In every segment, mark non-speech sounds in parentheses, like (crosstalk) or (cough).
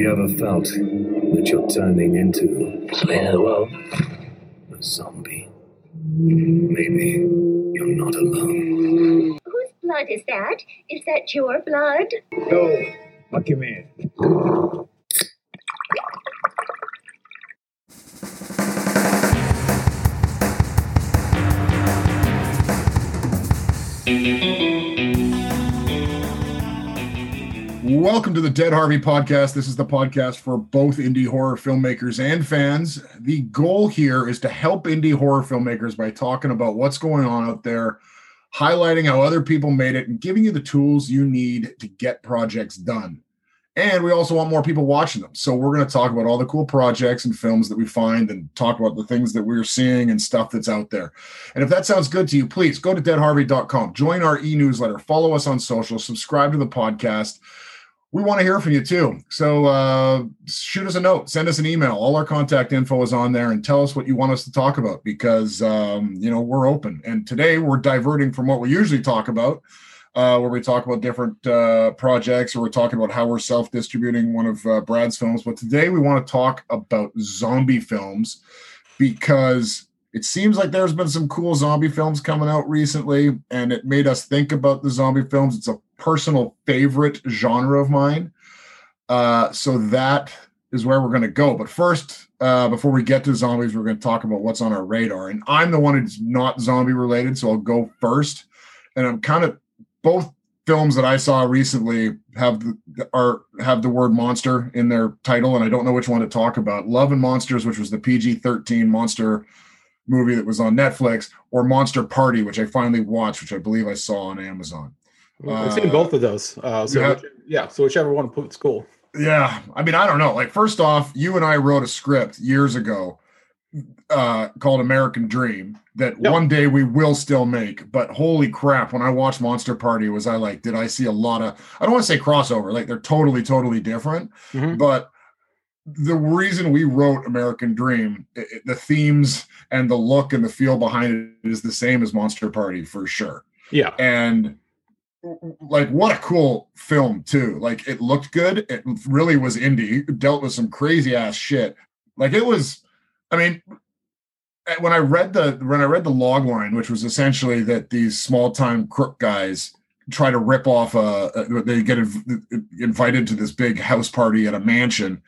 you ever felt that you're turning into Explain it well. a zombie? Maybe you're not alone. Whose blood is that? Is that your blood? Yo, Lucky Man. Welcome to the Dead Harvey podcast. This is the podcast for both indie horror filmmakers and fans. The goal here is to help indie horror filmmakers by talking about what's going on out there, highlighting how other people made it, and giving you the tools you need to get projects done. And we also want more people watching them. So we're going to talk about all the cool projects and films that we find and talk about the things that we're seeing and stuff that's out there. And if that sounds good to you, please go to deadharvey.com, join our e newsletter, follow us on social, subscribe to the podcast we want to hear from you too. So uh, shoot us a note, send us an email. All our contact info is on there, and tell us what you want us to talk about because um, you know we're open. And today we're diverting from what we usually talk about, uh, where we talk about different uh, projects or we're talking about how we're self-distributing one of uh, Brad's films. But today we want to talk about zombie films because it seems like there's been some cool zombie films coming out recently, and it made us think about the zombie films. It's a personal favorite genre of mine. Uh, so that is where we're going to go. But first, uh, before we get to zombies, we're going to talk about what's on our radar. And I'm the one who's not zombie related, so I'll go first. And I'm kind of both films that I saw recently have the, are have the word monster in their title, and I don't know which one to talk about. Love and Monsters, which was the PG-13 monster movie that was on Netflix, or Monster Party, which I finally watched, which I believe I saw on Amazon. I've seen both of those. Uh, so yeah. yeah. yeah, so whichever one puts cool. Yeah, I mean, I don't know. Like, first off, you and I wrote a script years ago uh, called American Dream that Yep. one day we will still make. But holy crap, when I watched Monster Party, was I like, did I see a lot of? I don't want to say crossover. Like, they're totally, totally different. Mhm. But the reason we wrote American Dream, i- i- the themes and the look and the feel behind it is the same as Monster Party for sure. Yeah, and like what a cool film too. Like it looked good. It really was indie. It dealt with some crazy ass shit. Like it was i mean eh, when i read the when i read the log line which was essentially that these small time crook guys try to rip off a, a- they get inv- invited to this big house party at a mansion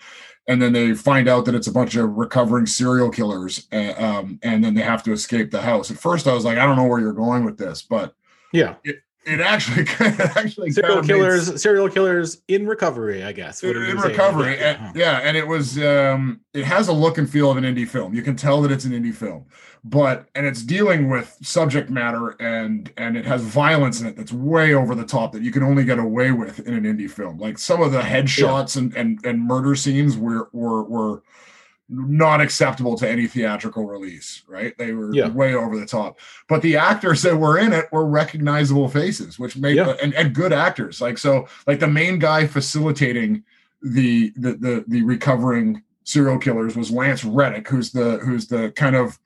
and then they find out that it's a bunch of recovering serial killers uh, um, and then they have to escape the house at first i was like i don't know where you're going with this but yeah. it actually (laughs) it actually Serial kinda made killers, serial killers in recovery, I guess. in, in recovery Yeah. and, yeah and it was um it has a look and feel of an indie film you can tell that it's an indie film but and it's dealing with subject matter and and it has violence in it that's way over the top that you can only get away with in an indie film like some of the headshots and and and murder scenes were were were not acceptable to any theatrical release right they were Yeah. way over the top but the actors that were in it were recognizable faces which made Yeah. and, and good actors like so like the main guy facilitating the the the, the recovering serial killers was Lance Reddick who's the who's the kind of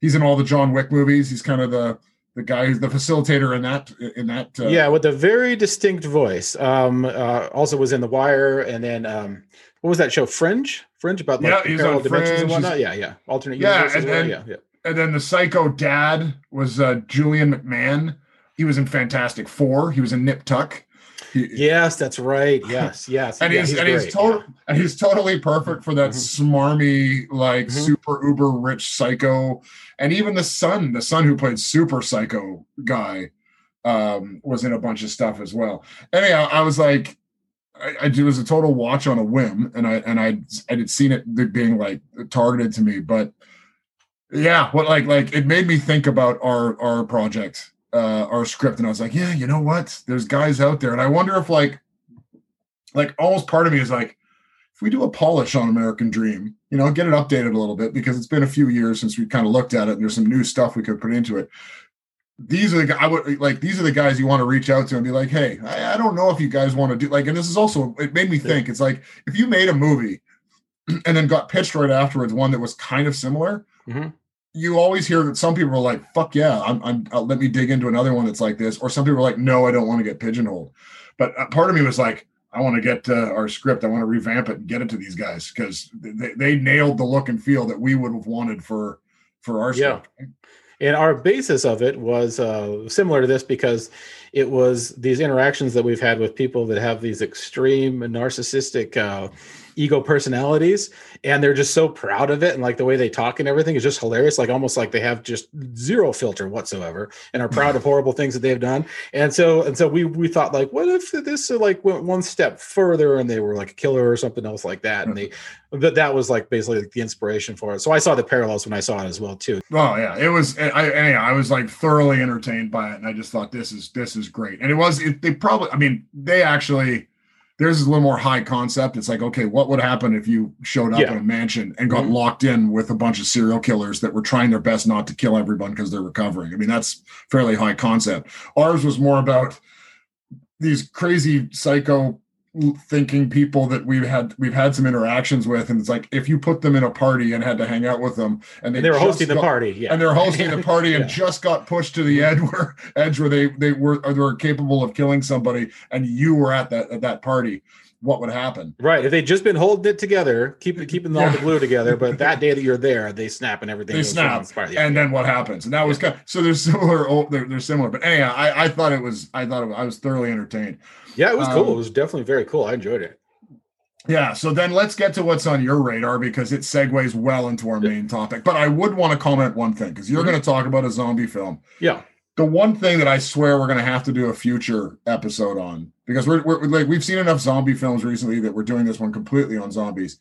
he's in all the John Wick movies he's kind of the the guy who's the facilitator in that in that uh, yeah, with a very distinct voice. Um, uh, also was in The Wire, and then um, what was that show? Fringe, Fringe about like Yeah, he's parallel on dimensions Fringe, and whatnot. Yeah, yeah, alternate Yeah, universe. as and then- yeah, yeah. and then the psycho dad was uh, Julian McMahon he was in Fantastic Four he was in Nip Tuck he, Yes, that's right. Yes, (laughs) yes. and yeah, he's, and he's total and he's totally perfect for that Mhm. smarmy like Mhm. super uber rich psycho and even the son the son who played super psycho guy um was in a bunch of stuff as well anyhow i was like I, I it was a total watch on a whim and i and i i had seen it being like targeted to me but yeah what like like it made me think about our our project uh our script and i was like yeah you know what? There's guys out there. And i wonder if like like almost part of me is like if we do a polish on american dream you know get it updated a little bit because it's been a few years since we kind of looked at it and there's some new stuff we could put into it these are the I would like these are the guys you want to reach out to and be like, hey, I, I don't know if you guys want to do like, and this is also it made me think. It's like if you made a movie (clears throat) and then got pitched right afterwards one that was kind of similar, Mhm. you always hear that some people are like, fuck yeah, I'm, I'm uh, let me dig into another one that's like this, or some people are like, no, I don't want to get pigeonholed. But uh, part of me was like, I want to get uh, our script. I want to revamp it and get it to these guys because they, they nailed the look and feel that we would have wanted for for our Yeah. script. And our basis of it was uh, similar to this because it was these interactions that we've had with people that have these extreme narcissistic uh, ego personalities, and they're just so proud of it, and like the way they talk and everything is just hilarious. Like almost like they have just zero filter whatsoever, and are proud of (laughs) horrible things that they've done. And so, and so we we thought like, what if this like went one step further, and they were like a killer or something else like that, and they that that was like basically the inspiration for it. So I saw the parallels when I saw it as well too. Oh yeah, it was. I anyhow, I was like thoroughly entertained by it, and I just thought this is this is great. And it was. It, they probably. I mean, they actually. Theirs is a little more high concept. It's like, okay, what would happen if you showed up Yeah. in a mansion and got Mhm. locked in with a bunch of serial killers that were trying their best not to kill everyone because they're recovering? I mean, that's fairly high concept. Ours was more about these crazy psycho thinking people that we've had we've had some interactions with and it's like if you put them in a party and had to hang out with them and And they were hosting the party, yeah. and they're hosting the (laughs) party and just got pushed to the mm-hmm. edge where edge where they they were or they were capable of killing somebody and you were at that at that party what would happen Right. If they'd just been holding it together, keeping keeping all the glue (laughs) together, but that day that you're there, they snap and everything. they snap the- and then what happens and that was kind of, so they're similar oh, they're, they're similar but anyhow I, I thought it was i thought it, was, i was thoroughly entertained yeah, it was cool. um, It was definitely very cool. I enjoyed it. Yeah, so then let's get to what's on your radar because it segues well into our main topic. But I would want to comment one thing because you're Mhm. going to talk about a zombie film. Yeah. The one thing that I swear we're going to have to do a future episode on because we're, we're like we've seen enough zombie films recently that we're doing this one completely on zombies.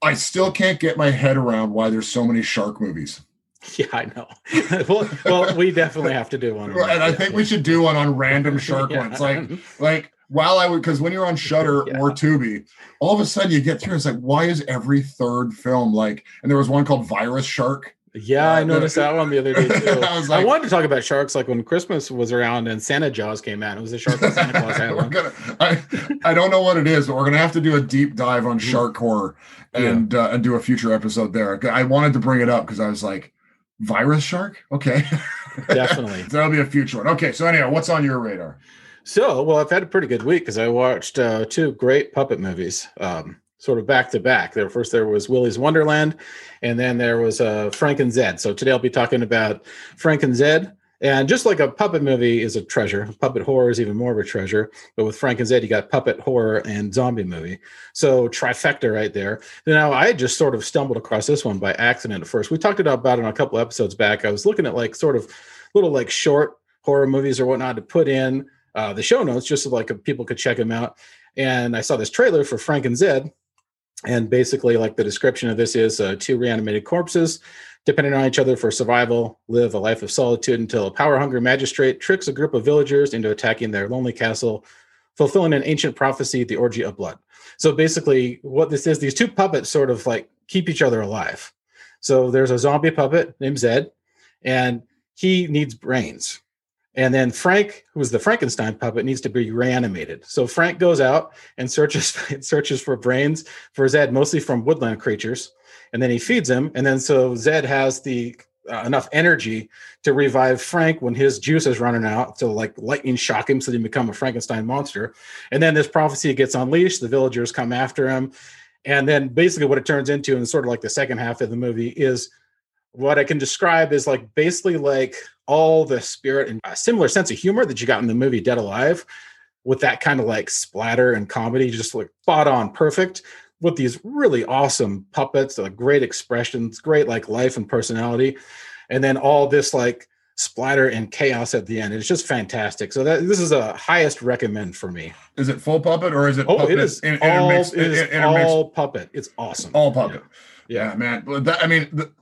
I still can't get my head around why there's so many shark movies. (laughs) Yeah, I know. (laughs) well, well, we definitely have to do one. on And I think we should do one on random shark (laughs) Yeah. ones. Like like while I would because when you're on Shudder Yeah. or Tubi, all of a sudden you get through. It's like, why is every third film like? And there was one called Virus Shark. Yeah, I Uh, noticed that one the other day (laughs) too. I was I wanted to talk about sharks, like when Christmas was around and Santa Jaws came out. It was a shark that Santa Claus had (laughs) we're one. gonna, I, I don't know what it is, but we're gonna have to do a deep dive on Mhm. shark horror and uh, and do a future episode there. I wanted to bring it up because I was like, Virus Shark, okay, (laughs) Definitely. That'll be a future one. Okay, so anyhow, what's on your radar? So, well, I've had a pretty good week because I watched uh, two great puppet movies, um, sort of back to back. There first there was Willy's Wonderland, and then there was uh, Frank and Zed. So today I'll be talking about Frank and Zed. And just like a puppet movie is a treasure, puppet horror is even more of a treasure. But with Frank and Zed, you got puppet horror and zombie movie. So trifecta right there. Now I just sort of stumbled across this one by accident at first. We talked about it on a couple episodes back. I was looking at like sort of little like short horror movies or whatnot to put in uh, the show notes just so like people could check them out. And I saw this trailer for Frank and Zed, and basically like the description of this is uh, two reanimated corpses depending on each other for survival live a life of solitude until a power hungry magistrate tricks a group of villagers into attacking their lonely castle fulfilling an ancient prophecy the orgy of blood. So basically what this is these two puppets sort of like keep each other alive. So there's a zombie puppet named zed and he needs brains and then Frank, who is the Frankenstein puppet, needs to be reanimated. So Frank goes out and searches (laughs) searches for brains for Zed, mostly from woodland creatures, and then he feeds him. And then so Zed has the uh, enough energy to revive Frank when his juice is running out to like lightning shock him so he become a Frankenstein monster. And then this prophecy gets unleashed. The villagers come after him, and then basically what it turns into, and sort of like the second half of the movie, is what I can describe is like basically like all the spirit and a similar sense of humor that you got in the movie Dead Alive with that kind of like splatter and comedy, just like spot on perfect with these really awesome puppets, like great expressions, great like life and personality. And then all this like splatter and chaos at the end. It's just fantastic. So that this is a highest recommend for me. Is it full puppet or is it? Oh, it is in- all, it is in- intermixed- all puppet. It's awesome. all puppet. Yeah. Yeah, man. That, I mean, the,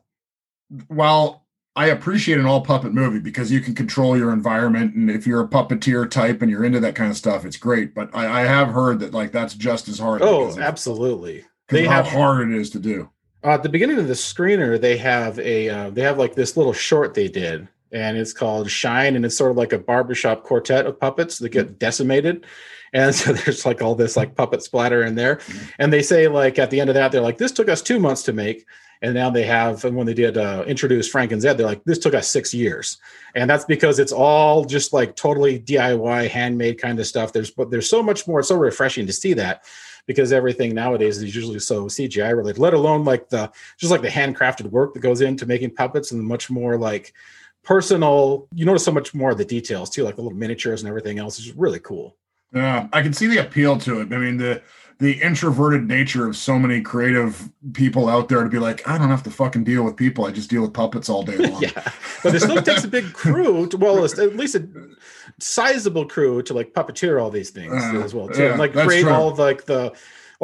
while I appreciate an all puppet movie because you can control your environment, and if you're a puppeteer type and you're into that kind of stuff, it's great. But I, I have heard that like that's just as hard. Oh, absolutely. They how have- hard it is to do. Uh, at the beginning of the screener, they have a uh, they have like this little short they did, and it's called Shine, and it's sort of like a barbershop quartet of puppets that get decimated. And so (laughs) there's like all this like puppet splatter in there. And they say like at the end of that, they're like, this took us two months to make. And now they have and when they did uh, introduce frank and zed they're like this took us six years. And that's because it's all just like totally diy handmade kind of stuff. There's but there's so much more it's so refreshing to see that because everything nowadays is usually so cgi related let alone like the just like the handcrafted work that goes into making puppets and much more like personal you notice so much more of the details too like the little miniatures and everything else is really cool. Yeah, I can see the appeal to it. I mean, the the introverted nature of so many creative people out there to be like, I don't have to fucking deal with people. I just deal with puppets all day (laughs) long. yeah but it still takes a big (laughs) crew to well at least a sizable crew to like puppeteer all these things Uh, as well too yeah, and like create true. all like the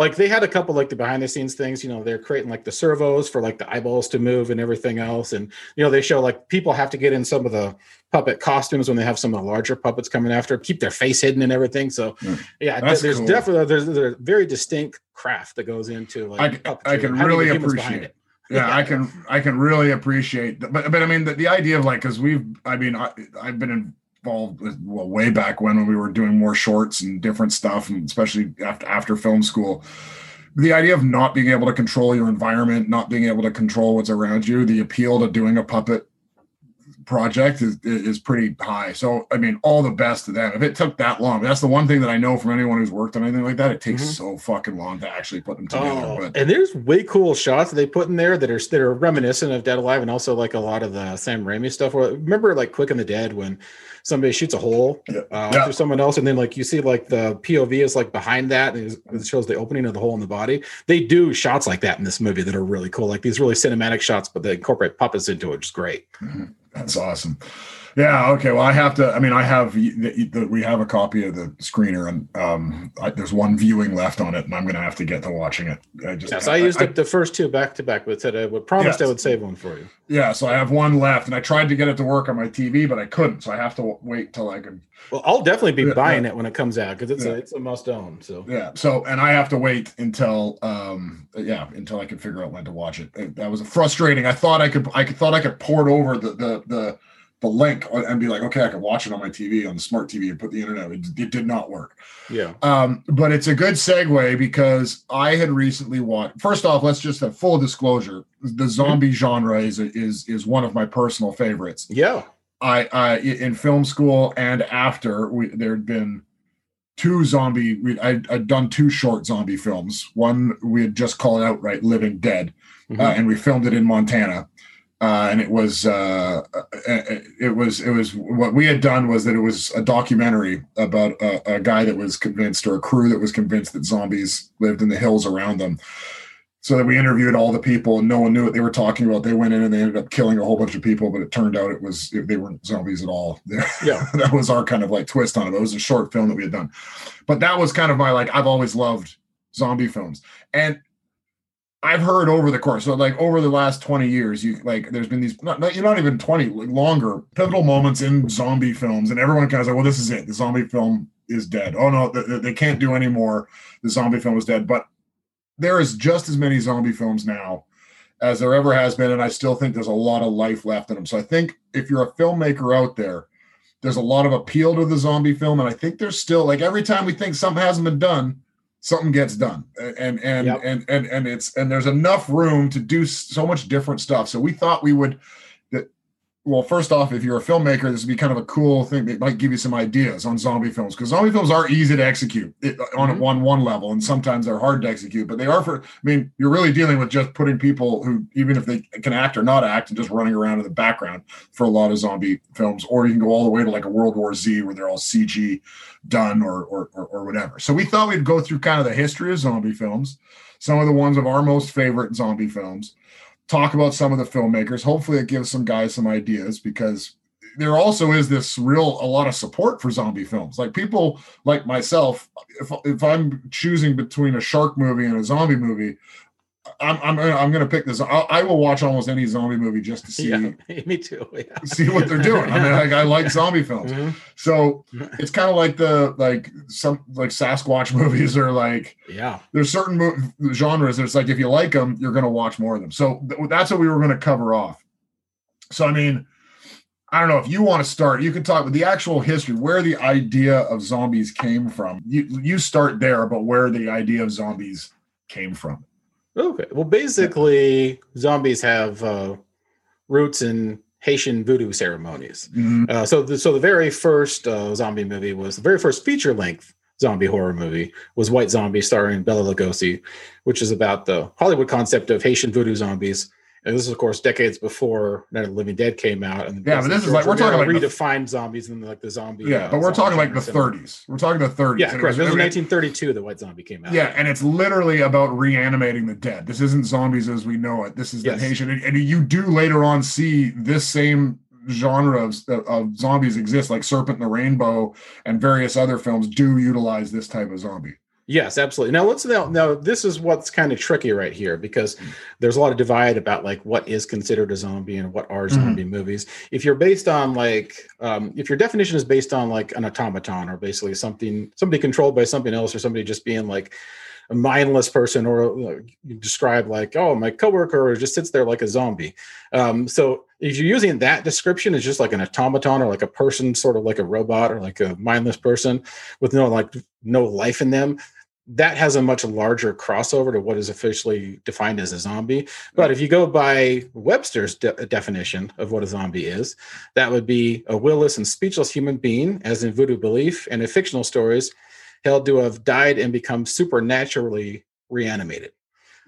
like they had a couple like the behind the scenes things you know they're creating like the servos for like the eyeballs to move and everything else and you know they show like people have to get in some of the puppet costumes when they have some of the larger puppets coming after keep their face hidden and everything so Yeah. yeah That's there's cool. definitely there's, there's a very distinct craft that goes into like I, I can really appreciate. it. Yeah, Yeah. I can I can really appreciate. But but I mean the, the idea of like because we've I mean I I've been well way back when when we were doing more shorts and different stuff and especially after after film school. The idea of not being able to control your environment, not being able to control what's around you, the appeal to doing a puppet project is is pretty high. So I mean, all the best to them. If it took that long, that's the one thing that I know from anyone who's worked on anything like that. It takes Mhm. so fucking long to actually put them together. Oh, but and there's way cool shots that they put in there that are that are reminiscent of Dead Alive, and also like a lot of the Sam Raimi stuff. Where remember, like Quick and the Dead, when somebody shoots a hole Yeah. uh, Yeah. through someone else, and then like you see like the POV is like behind that, and it shows the opening of the hole in the body. They do shots like that in this movie that are really cool, like these really cinematic shots, but they incorporate puppets into it, which is great. That's awesome. Yeah. Okay. Well, I have to. I mean, I have. The, the, we have a copy of the screener, and um, I, there's one viewing left on it, and I'm going to have to get to watching it. I just. Yes, I used up the first two back to back, but said I would promised I would save one for you. Yeah. So I have one left, and I tried to get it to work on my TV, but I couldn't. So I have to wait till I can. Well, I'll definitely be Yeah, buying yeah. it when it comes out because it's Yeah. a it's a must own. So Yeah. So and I have to wait until um yeah until I can figure out when to watch it. It- That was frustrating. I thought I could. I could, thought I could port over the the the the link and be like, okay, I can watch it on my TV on the smart TV and put the internet. It, it did not work. yeah. Um, but it's a good segue because I had recently watched. First off, let's just have full disclosure: the zombie genre is is is one of my personal favorites. Yeah. I, I in film school and after we there'd been two zombie. We I, I'd done two short zombie films. One we had just called outright "Living Dead," Mhm. uh, and we filmed it in Montana. Uh, and it was uh, uh, it was it was what we had done was that it was a documentary about a, a guy that was convinced or a crew that was convinced that zombies lived in the hills around them. So that we interviewed all the people and no one knew what they were talking about. They went in and they ended up killing a whole bunch of people, but it turned out it was they weren't zombies at all. (laughs) Yeah. that was our kind of like twist on it. It was a short film that we had done, but that was kind of my like I've always loved zombie films and I've heard over the course, so like over the last 20 years, you like there's been these not, not you're not even 20, like longer pivotal moments in zombie films, and everyone kind of like, well, this is it. The zombie film is dead. Oh no, they, they can't do any more. The zombie film is dead. But there is just as many zombie films now as there ever has been, and I still think there's a lot of life left in them. So I think if you're a filmmaker out there, there's a lot of appeal to the zombie film, and I think there's still like every time we think something hasn't been done, something gets done and and Yep. and and and it's and there's enough room to do so much different stuff so we thought we would well first off if you're a filmmaker this would be kind of a cool thing that might give you some ideas on zombie films because zombie films are easy to execute it, on Mhm. on one level and sometimes they're hard to execute but they are for i mean you're really dealing with just putting people who even if they can act or not act and just running around in the background for a lot of zombie films or you can go all the way to like a world war z where they're all cg done or, or or or whatever. So we thought we'd go through kind of the history of zombie films, some of the ones of our most favorite zombie films, talk about some of the filmmakers. Hopefully, it gives some guys some ideas because there also is this real a lot of support for zombie films. Like people like myself, if if I'm choosing between a shark movie and a zombie movie. I'm I'm gonna, I'm gonna pick this. I'll, I will watch almost any zombie movie just to (laughs) see Yeah. (laughs) Me too. Yeah. see what they're doing. I mean, like I like (laughs) zombie films. Mhm. So it's kind of like the like some like Sasquatch movies or like Yeah. there's certain mo- genres. There's like if you like them, you're going to watch more of them. So th- that's what we were going to cover off. So I mean, I don't know if you want to start. You can talk with the actual history, where the idea of zombies came from. You you start there, but where the idea of zombies came from. Okay. Well, basically, zombies have uh, roots in Haitian voodoo ceremonies. Mhm. Uh, so, the, so the very first uh, zombie movie was the very first feature length zombie horror movie was White Zombie, starring Bela Lugosi, which is about the Hollywood concept of Haitian voodoo zombies. And this is, of course, decades before Night of the Living Dead came out. And Yeah, but this is like- we're talking about like the- redefined zombies and like the zombie. Yeah, uh, but we're zombie talking like the genre. 30s. We're talking the 30s. Yeah, correct. This was 1932 that White Zombie came out. Yeah, and it's literally about reanimating the dead. This isn't zombies as we know it. This is Yes. the Haitian, and, and you do later on see this same genre of, of zombies exist, like Serpent in the Rainbow and various other films do utilize this type of zombie. Yes, absolutely. Now let's now now this is what's kind of tricky right here because Mm. there's a lot of divide about like what is considered a zombie and what are Mhm. zombie movies. If you're based on like um, if your definition is based on like an automaton or basically something somebody controlled by something else or somebody just being like a mindless person or you describe like oh my coworker just sits there like a zombie. Um, so if you're using that description as just like an automaton or like a person sort of like a robot or like a mindless person with no like no life in them that has a much larger crossover to what is officially defined as a zombie. But if you go by Webster's de- definition of what a zombie is, that would be a willless and speechless human being, as in voodoo belief and in fictional stories, held to have died and become supernaturally reanimated.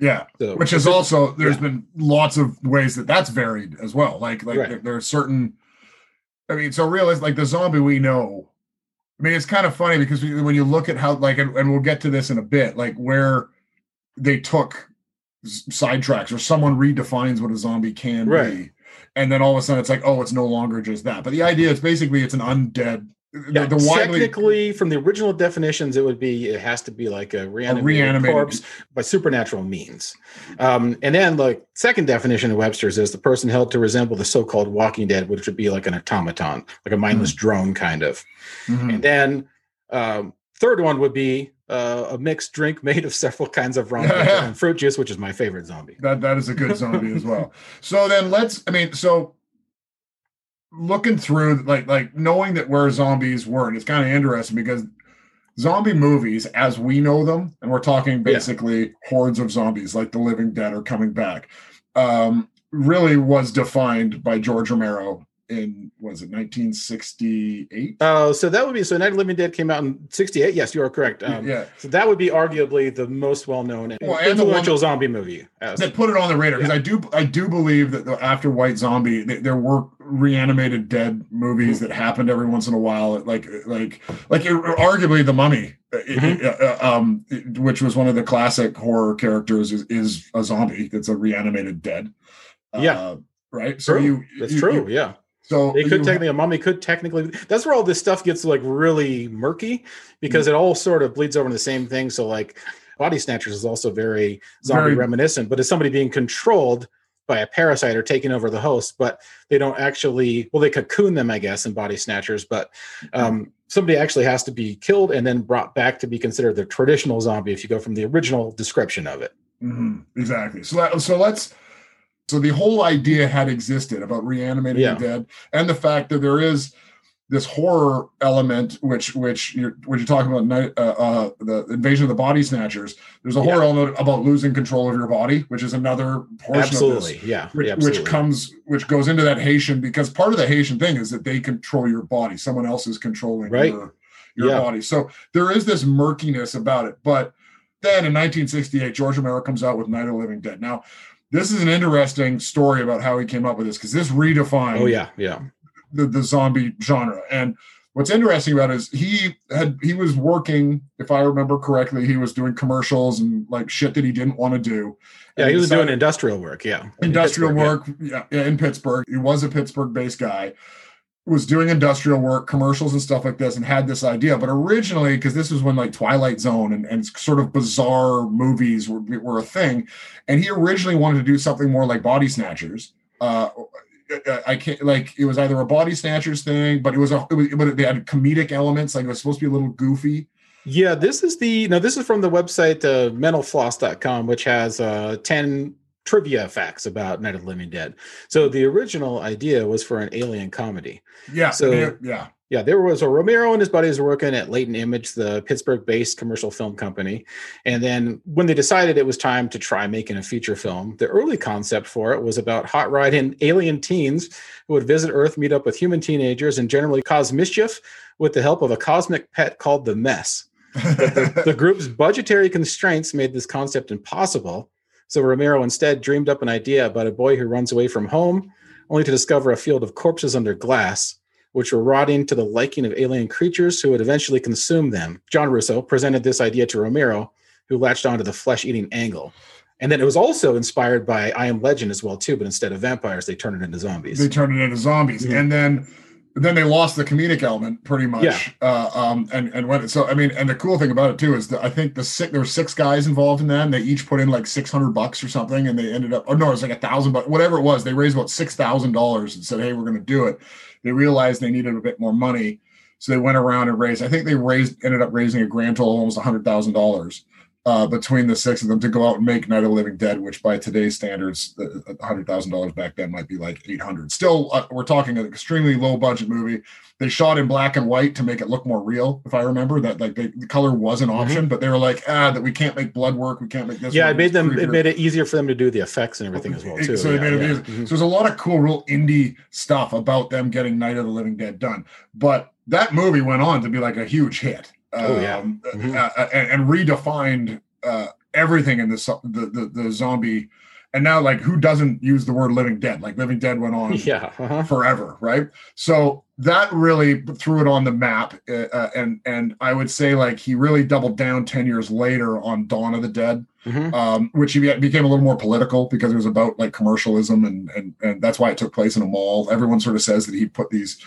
Yeah, So, which is also there's yeah. been lots of ways that that's varied as well. Like like Right. there, there are certain. I mean, so realize like the zombie we know. I mean, it's kind of funny because when you look at how like, and, and we'll get to this in a bit, like where they took sidetracks or someone redefines what a zombie can be, and then all of a sudden it's like, oh, it's no longer just that. But the idea is basically it's an undead. Yeah, the, the widely technically, from the original definitions, it would be it has to be like a reanimated, reanimated- corpse by supernatural means. Um, and then, like second definition of Webster's is the person held to resemble the so-called Walking Dead, which would be like an automaton, like a mindless drone kind of. Mhm. And then um, third one would be uh, a mixed drink (laughs) made of several kinds of rum (laughs) and fruit juice, which is my favorite zombie. That that is a good zombie as well. So then let's I mean, so looking through like like knowing that where zombies were, and it's kind of interesting because zombie movies as we know them, and we're talking basically hordes of zombies like the living dead are coming back, um, really was defined by George Romero in was it 1968? oh so that would be so. Night of the Living Dead came out in '68. Yes, you are correct. Um, yeah. So that would be arguably the most well-known and Well, and influential zombie movie. As, that put it on the radar because I do I do believe that after White Zombie th- there were reanimated dead movies that happened every once in a while like like like arguably the Mummy uh, Mhm. uh, uh, um which was one of the classic horror characters is, is a zombie that's a reanimated dead Yeah. Uh, right so True. you That's you- true. you- yeah, so they could technically a mummy could technically. That's where all this stuff gets like really murky because it all sort of bleeds over into the same thing. So like, Body Snatchers is also very zombie Very- reminiscent, but it's somebody being controlled by a parasite or taking over the host, but they don't actually. Well, they cocoon them, I guess, in Body Snatchers, but um, somebody actually has to be killed and then brought back to be considered the traditional zombie if you go from the original description of it. Mhm, exactly. So that, so let's so the whole idea had existed about reanimating Yeah. the dead, and the fact that there is this horror element, which which you're which you're talking about, night- uh, uh, the invasion of the body snatchers. There's a horror Yeah. element about losing control of your body, which is another portion Absolutely, of this. yeah, Which, yeah, which comes, which goes into that Haitian because part of the Haitian thing is that they control your body. Someone else is controlling Right. your, your Yeah. body. So there is this murkiness about it. But then in 1968, George Romero comes out with Night of the Living Dead. Now, this is an interesting story about how he came up with this because this redefined Oh yeah, yeah. the, the zombie genre. And what's interesting about it is he had he was working, if I remember correctly, he was doing commercials and like shit that he didn't want to do. Yeah, And he was doing industrial work. Yeah, In industrial yeah. work yeah. yeah, in Pittsburgh. He was a Pittsburgh based guy. Was doing industrial work, commercials and stuff like this, and had this idea. But originally, because this was when like Twilight Zone and, and sort of bizarre movies were, were a thing, and he originally wanted to do something more like Body Snatchers. Uh, I can't like it was either a Body Snatchers thing, but it was a it was, but they had comedic elements. Like it was supposed to be a little goofy. Yeah, this is the no, this is from the website uh, mentalfloss.com, which has uh, 10 trivia facts about Night of the Living Dead. So the original idea was for an alien comedy. Yeah. So- yeah. Yeah, there was a Romero and his buddies were working at Latent Image, the Pittsburgh-based commercial film company. And then when they decided it was time to try making a feature film, the early concept for it was about hot riding alien teens who would visit Earth, meet up with human teenagers, and generally cause mischief with the help of a cosmic pet called the Mess. The, the (laughs) group's budgetary constraints made this concept impossible. So Romero instead dreamed up an idea about a boy who runs away from home, only to discover a field of corpses under glass which were rotting to the liking of alien creatures who would eventually consume them. John Russo presented this idea to Romero, who latched onto the flesh eating angle. And then it was also inspired by I Am Legend as well too, but instead of vampires, they turned it into zombies. they turned it into zombies, Mhm. and then then they lost the comedic element pretty much. Yeah. Uh, um, and and when so I mean, and the cool thing about it too is that I think the six there were six guys involved in that, and they each put in like six hundred bucks or something, and they ended up oh no, it was like a thousand bucks, whatever it was. They raised about six thousand dollars and said, hey, we're going to do it. They realized they needed a bit more money, so they went around and raised. I think they raised ended up raising a grand total of almost a hundred thousand dollars uh, between the six of them to go out and make Night of the Living Dead, which by today's standards, a hundred thousand dollars back then might be like eight hundred. Still, uh, we're talking an extremely low budget movie. They shot in black and white to make it look more real, if I remember. That like they, the color was an option, but they were like, ah, that we can't make blood work, we can't make this. Mm-hmm. yeah, it made them it made it easier for them to do the effects and everything as well too. So they Yeah, made it yeah. easy. Mhm. So there's a lot of cool, real indie stuff about them getting Night of the Living Dead done. But that movie went on to be like a huge hit. Oh, yeah. Um, Mhm. uh, uh, and, and redefined uh, everything in the, the the the zombie. And now, like, who doesn't use the word "living dead"? Like, "Living Dead" went on (laughs) Yeah. uh-huh. forever, right? So that really threw it on the map, uh, uh, and and I would say like he really doubled down ten years later on Dawn of the Dead, Mhm. um, which he became a little more political because it was about like commercialism, and and and that's why it took place in a mall. Everyone sort of says that he put these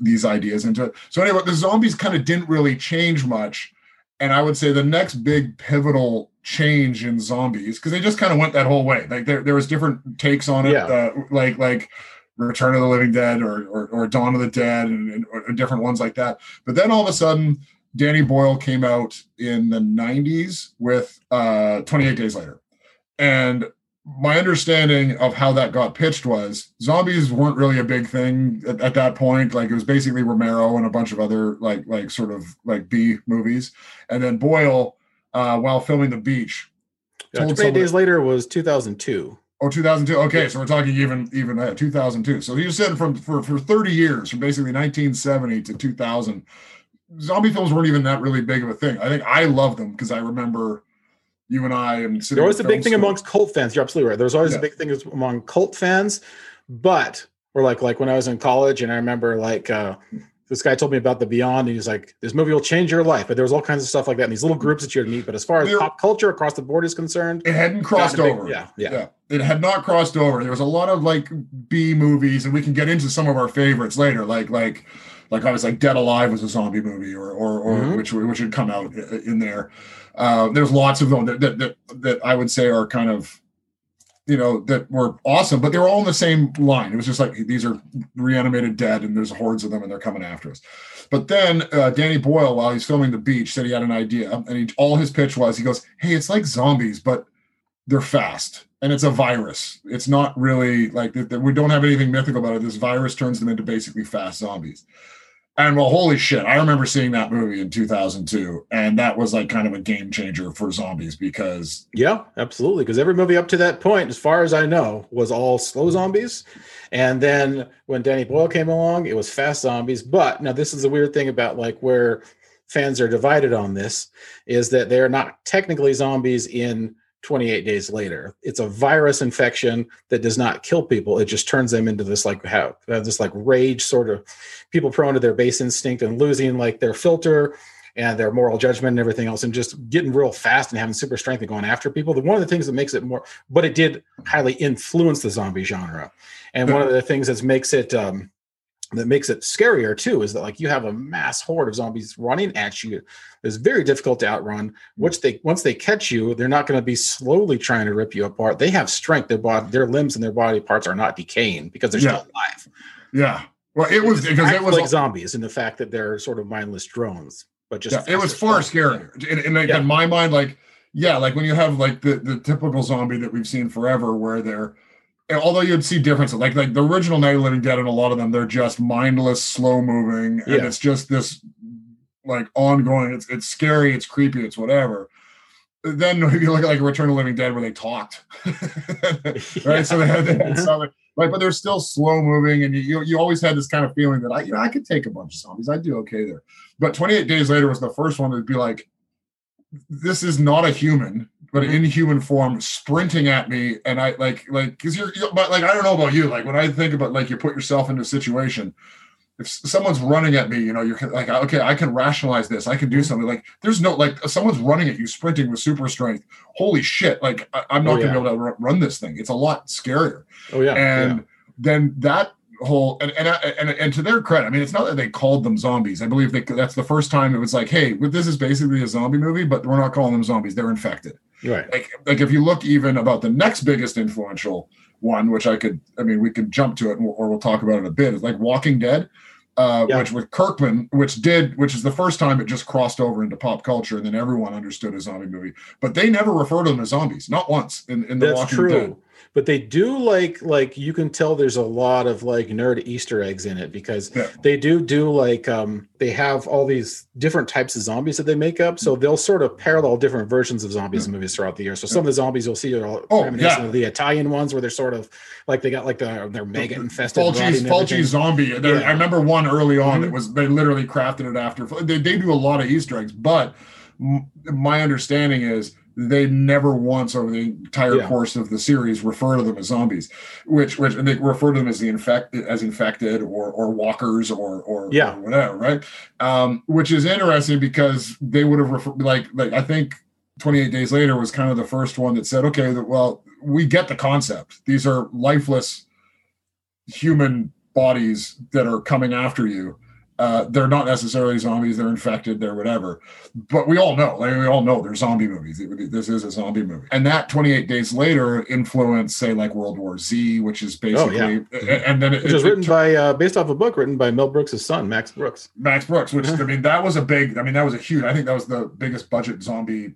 these ideas into it. So anyway, the zombies kind of didn't really change much, and I would say the next big pivotal change in zombies because they just kind of went that whole way. Like there there was different takes on it, Yeah. uh, like like. Return of the Living Dead or, or, or Dawn of the Dead and, and different ones like that. But then all of a sudden, Danny Boyle came out in the 90s with uh, 28 Days Later. And my understanding of how that got pitched was zombies weren't really a big thing at, at that point. Like it was basically Romero and a bunch of other like like sort of like B movies. And then Boyle, uh, while filming The Beach, Yeah, told 28 someone- days later was 2002. Oh, 2002. Okay, so we're talking even even uh, 2002. So he was saying from for for 30 years, from basically 1970 to 2000, zombie films weren't even that really big of a thing. I think I loved them because I remember you and I and sitting There was a big thing school. amongst cult fans. You're absolutely right. There's always Yeah. a big thing among cult fans, but we're like like when I was in college and I remember like uh this guy told me about the Beyond, and he's like, "This movie will change your life." But there was all kinds of stuff like that in these little groups that you would meet. But as far as There- pop culture across the board is concerned, It hadn't crossed big- over. Yeah, yeah, It had not crossed over. There was a lot of like B movies, and we can get into some of our favorites later, like like like I was like Dead Alive was a zombie movie, or or, or Mhm. which which had come out in there. Uh, there's lots of them that, that that that I would say are kind of you know that were awesome, but they were all in the same line. It was just like these are reanimated dead, and there's hordes of them, and they're coming after us. But then uh, Danny Boyle, while he's filming The Beach, said he had an idea, and he, all his pitch was, he goes, "Hey, it's like zombies, but they're fast, and it's a virus. It's not really like that. We don't have anything mythical about it. This virus turns them into basically fast zombies." And well, holy shit! I remember seeing that movie in 2002, and that was like kind of a game changer for zombies because yeah, absolutely. Because every movie up to that point, as far as I know, was all slow zombies, and then when Danny Boyle came along, it was fast zombies. But now this is the weird thing about like where fans are divided on this is that they're not technically zombies in 28 days later. It's a virus infection that does not kill people. It just turns them into this like have this like rage sort of people prone to their base instinct and losing like their filter and their moral judgment and everything else and just getting real fast and having super strength and going after people. The one of the things that makes it more but it did highly influence the zombie genre. And one of the things that makes it um that makes it scarier too is that like you have a mass horde of zombies running at you. It's very difficult to outrun. Which they once they catch you they're not going to be slowly trying to rip you apart. They have strength. Their body their limbs and their body parts are not decaying because they're Yeah. still alive. Yeah, well, it was because it was like zombies in the fact that they're sort of mindless drones but just yeah, it was far scarier. In, in, like, Yeah. in my mind, like yeah, like when you have like the the typical zombie that we've seen forever, where they're although you'd see differences, like like the original Night of the Living Dead and a lot of them, they're just mindless, slow moving, and Yeah. it's just this like ongoing. It's it's scary, it's creepy, it's whatever. Then if (laughs) you look at like Return of the Living Dead, where they talked, (laughs) right? So they had, they had right? But they're still slow moving, and you, you you always had this kind of feeling that I you know I could take a bunch of zombies, I'd do okay there. But 28 Days Later was the first one to be like, this is not a human, but Mm-hmm. in human form, sprinting at me, and I like like because you're, you're but like I don't know about you, like when I think about like you put yourself in a situation. If someone's running at me, you know, you're like, okay, I can rationalize this. I can Mm-hmm. do something. Like, there's no like, someone's running at you, sprinting with super strength. Holy shit! Like, I, I'm not Oh, gonna be able to ru- run this thing. It's a lot scarier Oh yeah. and yeah. then that whole and, and and and to their credit, I mean, it's not that they called them zombies. I believe they, that's the first time it was like, hey, this is basically a zombie movie, but we're not calling them zombies; they're infected. Right. Like, like if you look even about the next biggest influential one, which I could, I mean, we could jump to it, or we'll talk about it a bit. It's like Walking Dead. Uh, Yeah. which with Kirkman, which did, which is the first time it just crossed over into pop culture, and then everyone understood a zombie movie. But they never refer to them as zombies, not once in, in the That's Walking true. Dead. But they do like like you can tell there's a lot of like nerd Easter eggs in it because Yeah. they do do like um they have all these different types of zombies that they make up. So they'll sort of parallel different versions of zombies in movies throughout the year. So some of the zombies you'll see are all Oh, yeah. of the Italian ones where they're sort of like they got like the they're mega infested. Fulci's, rotting and Fulci's everything. zombie. Yeah. I remember one early on Mhm. that was they literally crafted it after. They, they do a lot of Easter eggs, but m- my understanding is they never once over the entire Yeah. course of the series refer to them as zombies, which which and they refer to them as the infect as infected or or walkers or or, Yeah. or whatever, right? Um, which is interesting because they would have refer- like like I think 28 days later was kind of the first one that said, okay, well, we get the concept. These are lifeless human bodies that are coming after you. Uh, they're not necessarily zombies; they're infected, they're whatever. But we all know, like, we all know, they're zombie movies. This is a zombie movie, and that 28 days later influenced, say, like World War Z, which is basically, Oh, yeah. and then it, Which was it- written by uh based off a book written by Mel Brooks' son, Max Brooks. Max Brooks, which I mean, that was a big. I mean, that was a huge. I think that was the biggest budget zombie.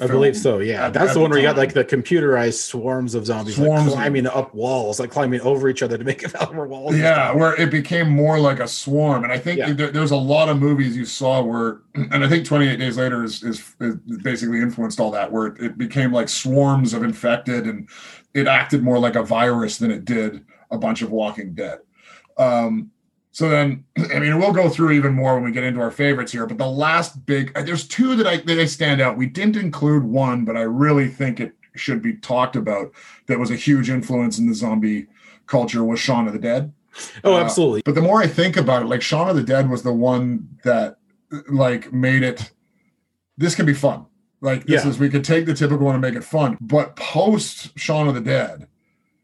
I film believe so. Yeah, at- that's at the one where you got like the computerized swarms of zombies Swarms like of- climbing up walls, like climbing over each other to make (laughs) it over walls. Yeah, where it became more like a swarm, and I think Yeah. there, there's a lot of movies you saw where, (clears throat) and I think 28 Days Later is is, is basically influenced all that, where it, it became like swarms of infected, and it acted more like a virus than it did a bunch of Walking Dead. Um, so then, (clears throat) I mean, we'll go through even more when we get into our favorites here. But the last big, uh, there's two that I that I stand out. We didn't include one, but I really think it should be talked about. That was a huge influence in the zombie culture. Was Shaun of the Dead. Oh, Uh, absolutely. But the more I think about it, like Shaun of the Dead was the one that like made it. This can be fun. Like this Yeah. is we could take the typical one and make it fun. But post Shaun of the Dead,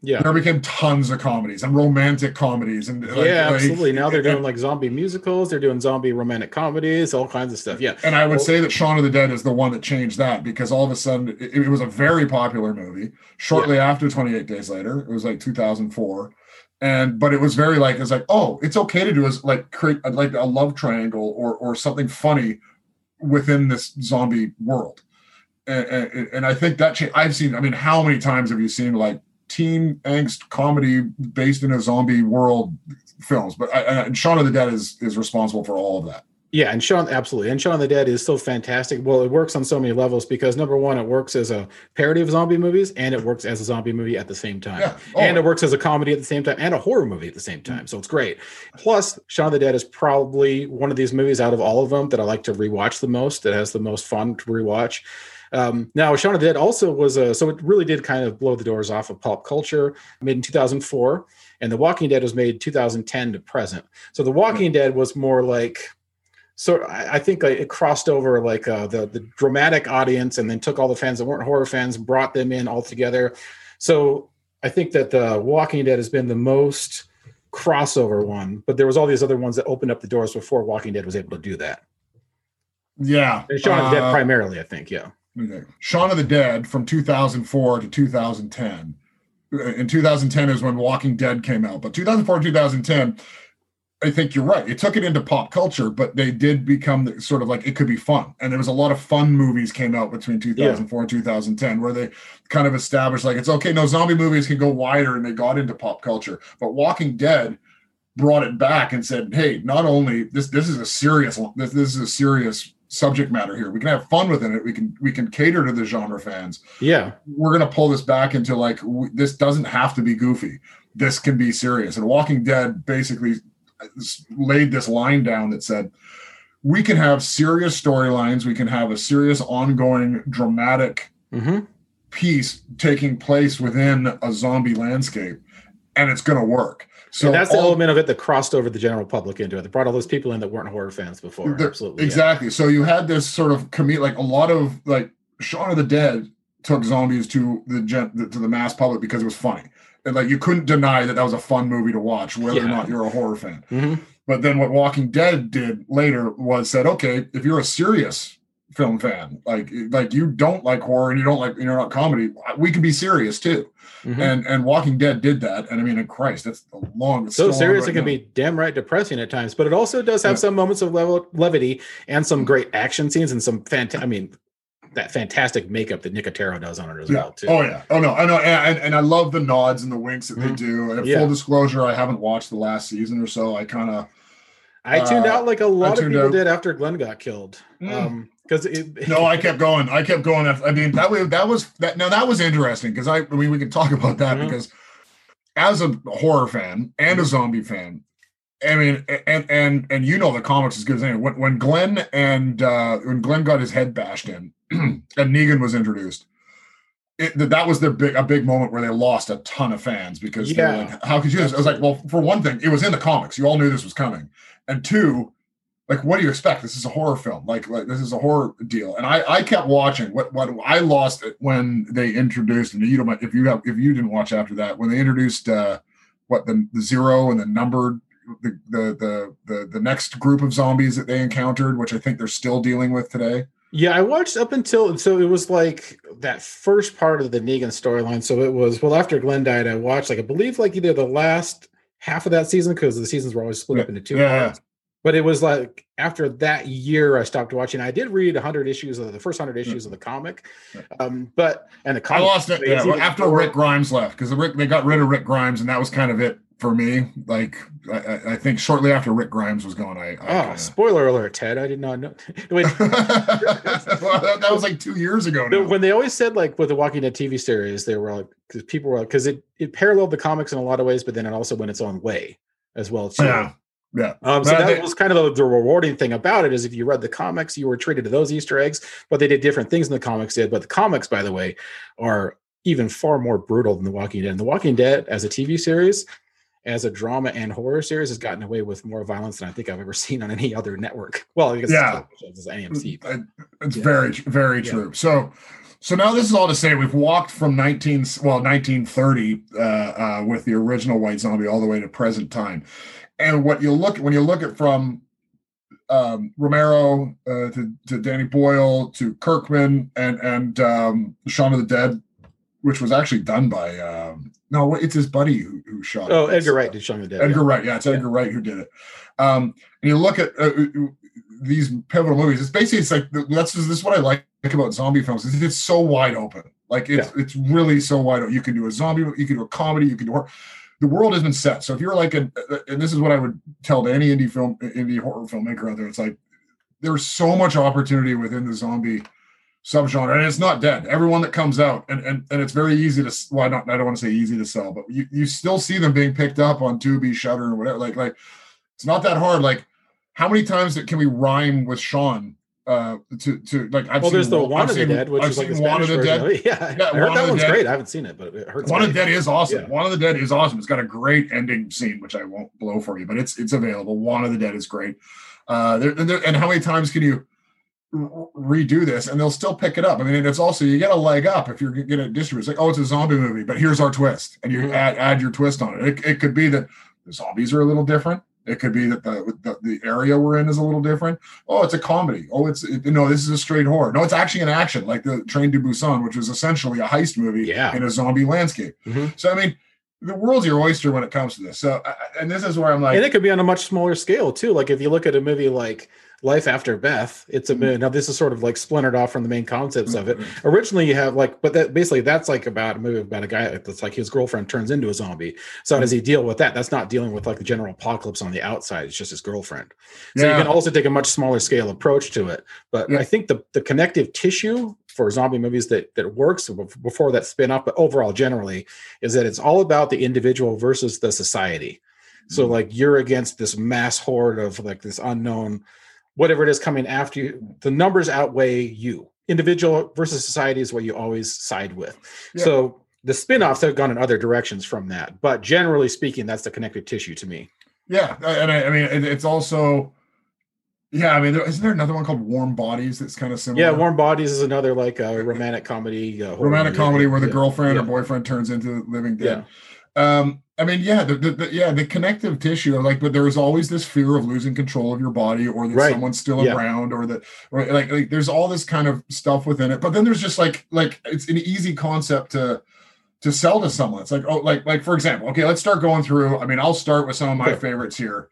Yeah. there became tons of comedies and romantic comedies and like- yeah, like- absolutely. Now they're doing like zombie musicals, they're doing zombie romantic comedies, all kinds of stuff. Yeah. And I would Well- say that Shaun of the Dead is the one that changed that because all of a sudden it, it was a very popular movie. Shortly after 28 Days Later, it was like 2004. And but it was very like it's like oh it's okay to do is like create a- like a love triangle or or something funny within this zombie world, and, and, and I think that cha- I've seen I mean how many times have you seen like teen angst comedy based in a zombie world films? But I, and Shaun of the Dead is is responsible for all of that. Yeah, and Shaun absolutely. And Shaun of the Dead is so fantastic. Well, it works on so many levels because number one, it works as a parody of zombie movies and it works as a zombie movie at the same time. Yeah. Oh, and it works as a comedy at the same time and a horror movie at the same time. So it's great. Plus, Shaun of the Dead is probably one of these movies out of all of them that I like to rewatch the most, that has the most fun to rewatch. Um, now, Shaun of the Dead also was a, so it really did kind of blow the doors off of pop culture, made in 2004. And The Walking Dead was made 2010 to present. So The Walking Dead was more like, so I, I think it crossed over like uh, the the dramatic audience, and then took all the fans that weren't horror fans, brought them in all together. So I think that the Walking Dead has been the most crossover one, but there was all these other ones that opened up the doors before Walking Dead was able to do that. Yeah. And Shaun of the Dead Uh, primarily, I think, yeah. Okay. Shaun of the Dead from 2004 to 2010. Uh, In 2010 is when Walking Dead came out, but 2004 2010, I think you're right. It took it into pop culture, but they did become the, sort of like it could be fun. And there was a lot of fun movies came out between 2004 and 2010 where they kind of established like it's okay. No zombie movies can go wider, and they got into pop culture. But Walking Dead brought it back and said, "Hey, not only this this is a serious this this is a serious subject matter here. We can have fun within it. We can we can cater to the genre fans. Yeah, We're gonna pull this back into like w- this doesn't have to be goofy. This can be serious. And Walking Dead basically laid this line down that said we can have serious storylines. We can have a serious, ongoing, dramatic hmm piece taking place within a zombie landscape, and it's going to work. So So that's the all- element of it that crossed over the general public into it. They brought all those people in that weren't horror fans before. Absolutely, yeah. Exactly. So you had this sort of commute, like a lot of like Shaun of the Dead took zombies to the gen to the mass public because it was funny, and like you couldn't deny that that was a fun movie to watch, whether or not you're a horror fan. Mhm. But then what Walking Dead did later was said, okay, if you're a serious film fan, like like you don't like horror and you don't like you're not comedy, we can be serious too. Mhm. And and Walking Dead did that, and I mean, in Christ, that's a long. so serious right it can now. be damn right depressing at times, but it also does have Yeah. some moments of level, levity and some great action scenes and some fantastic. I mean, that fantastic makeup that Nicotero does on it as Yeah. well too. Oh yeah. Oh no. I know. And, and I love the nods and the winks that they Mhm. do. And Yeah. full disclosure, I haven't watched the last season or so. I kind of I tuned Uh, out like a lot of people out. did after Glenn got killed. Mm. Um, because it (laughs) no. I kept going. I kept going. I mean, that way that was that. Now that was interesting because I. I mean, we could talk about that Mhm. because as a horror fan and a zombie fan. I mean, and and and you know the comics as good as anyone. When when Glenn and uh when Glenn got his head bashed in, (clears throat) and Negan was introduced, it, that was their big a big moment where they lost a ton of fans because Yeah. like, how could you? do this? I was like, well, for one thing, it was in the comics. You all knew this was coming, and two, like, what do you expect? This is a horror film. Like, like this is a horror deal. And I I kept watching. What what I lost it when they introduced, and you don't if you have if you didn't watch after that when they introduced uh what the, the zero and the numbered the, the the the the next group of zombies that they encountered, which I think they're still dealing with today. Yeah, I watched up until so it was like that first part of the Negan storyline. So it was well after Glenn died, I watched like I believe like either the last half of that season because the seasons were always split up into two Yeah. parts. But it was like after that year, I stopped watching. I did read 100 issues of the first 100 issues of the comic, um, but and the comic I comic lost it yeah, after more- Rick Grimes left because the Rick they got rid of Rick Grimes and that was kind of it for me. Like I, I- I think shortly after Rick Grimes was gone, I, I Oh, kinda- spoiler alert, Ted! I did not know. (laughs) Wait, (laughs) well, that, that was like two years ago now. when they always said like with the Walking Dead TV series, they were like because people were because it it paralleled the comics in a lot of ways, but then it also went its own way as well too. yeah, yeah. Um, so that was kind of the, rewarding thing about it is if you read the comics, you were treated to those Easter eggs, but they did different things than the comics did. But the comics, by the way, are even far more brutal than The Walking Dead. And The Walking Dead as a TV series, as a drama and horror series, has gotten away with more violence than I think I've ever (laughs) seen on any other network. Well, I guess Yeah. it's AMC. but- Uh, It's Yeah. very, very Yeah. true. So, so now this is all to say we've walked from 19, well, 1930 uh, uh, with the original White Zombie all the way to present time. And what you look when you look at from um, Romero uh, to, to Danny Boyle to Kirkman and and um, Shaun of the Dead, which was actually done by um, no, it's his buddy who, who shot. Oh. Edgar Wright did Shaun of the Dead. Edgar yeah. Wright, yeah, it's Edgar Wright who did it. Um, and you look at uh, these pivotal movies. It's basically it's like that's this is what I like about zombie films. Is it's so wide open. Like it's it's really so wide open. You can do a zombie, you can do a comedy, you can do horror. The world has been set. So if you're like a, and this is what I would tell to any indie film, indie horror filmmaker out there. It's like there's so much opportunity within the zombie subgenre, and it's not dead. Everyone that comes out, and and, and it's very easy to well, not I don't want to say easy to sell, but you, you still see them being picked up on Tubi, Shudder, or whatever. Like like it's not that hard. Like how many times that can we rhyme with Sean? Uh, to to like I've Well, seen there's the One I've of the seen- Dead, which I've is like the seen One of the. Dead. of. (laughs) Yeah, Yeah, I heard that the one's Dead- great. I haven't seen it, but it hurts. One of the Dead is awesome. Yeah. One of the Dead is awesome. It's got a great ending scene, which I won't blow for you, but it's it's available. One of the Dead is great. Uh, there, there- and how many times can you redo this and they'll still pick it up? I mean, it's also you get a leg up if you're going to distribute. It's like, oh, it's a zombie movie, but here's our twist, and you Mhm. add add your twist on it. it. It could be that the zombies are a little different. It could be that the, the the area we're in is a little different. Oh, it's a comedy. Oh, it's it, no, this is a straight horror. No, it's actually an action, like the Train to Busan, which was essentially a heist movie Yeah. in a zombie landscape. Mhm. So I mean, the world's your oyster when it comes to this. So, and this is where I'm like, and it could be on a much smaller scale too. Like if you look at a movie like Life After Beth, it's a Mhm. now this is sort of like splintered off from the main concepts of it. Mm-hmm. Originally, you have like, but that basically that's like about a movie about a guy that's like his girlfriend turns into a zombie. So how does he deal with that? That's not dealing with like the general apocalypse on the outside. It's just his girlfriend. So Yeah. you can also take a much smaller scale approach to it. But Yeah. I think the the connective tissue for zombie movies that that works before that spin off, but overall generally is that it's all about the individual versus the society. So Mhm. like you're against this mass horde of like this unknown whatever it is coming after you. The numbers outweigh you. Individual versus society is what you always side with. Yeah. So the spin-offs have gone in other directions from that. But generally speaking, that's the connective tissue to me. yeah, and I, I mean, it's also, yeah, I mean, there, isn't there another one called Warm Bodies that's kind of similar? Yeah, Warm Bodies is another like uh, romantic comedy. Uh, romantic comedy where the Yeah. girlfriend Yeah. or boyfriend turns into living dead. Um, I mean, yeah, the, the, the yeah the connective tissue, like, but there is always this fear of losing control of your body, or that Right. someone's still Yeah. around, or that, or like, like, there's all this kind of stuff within it. But then there's just like, like, it's an easy concept to to sell to someone. It's like, oh, like, like for example, okay, let's start going through. I mean, I'll start with some of my Sure. favorites here.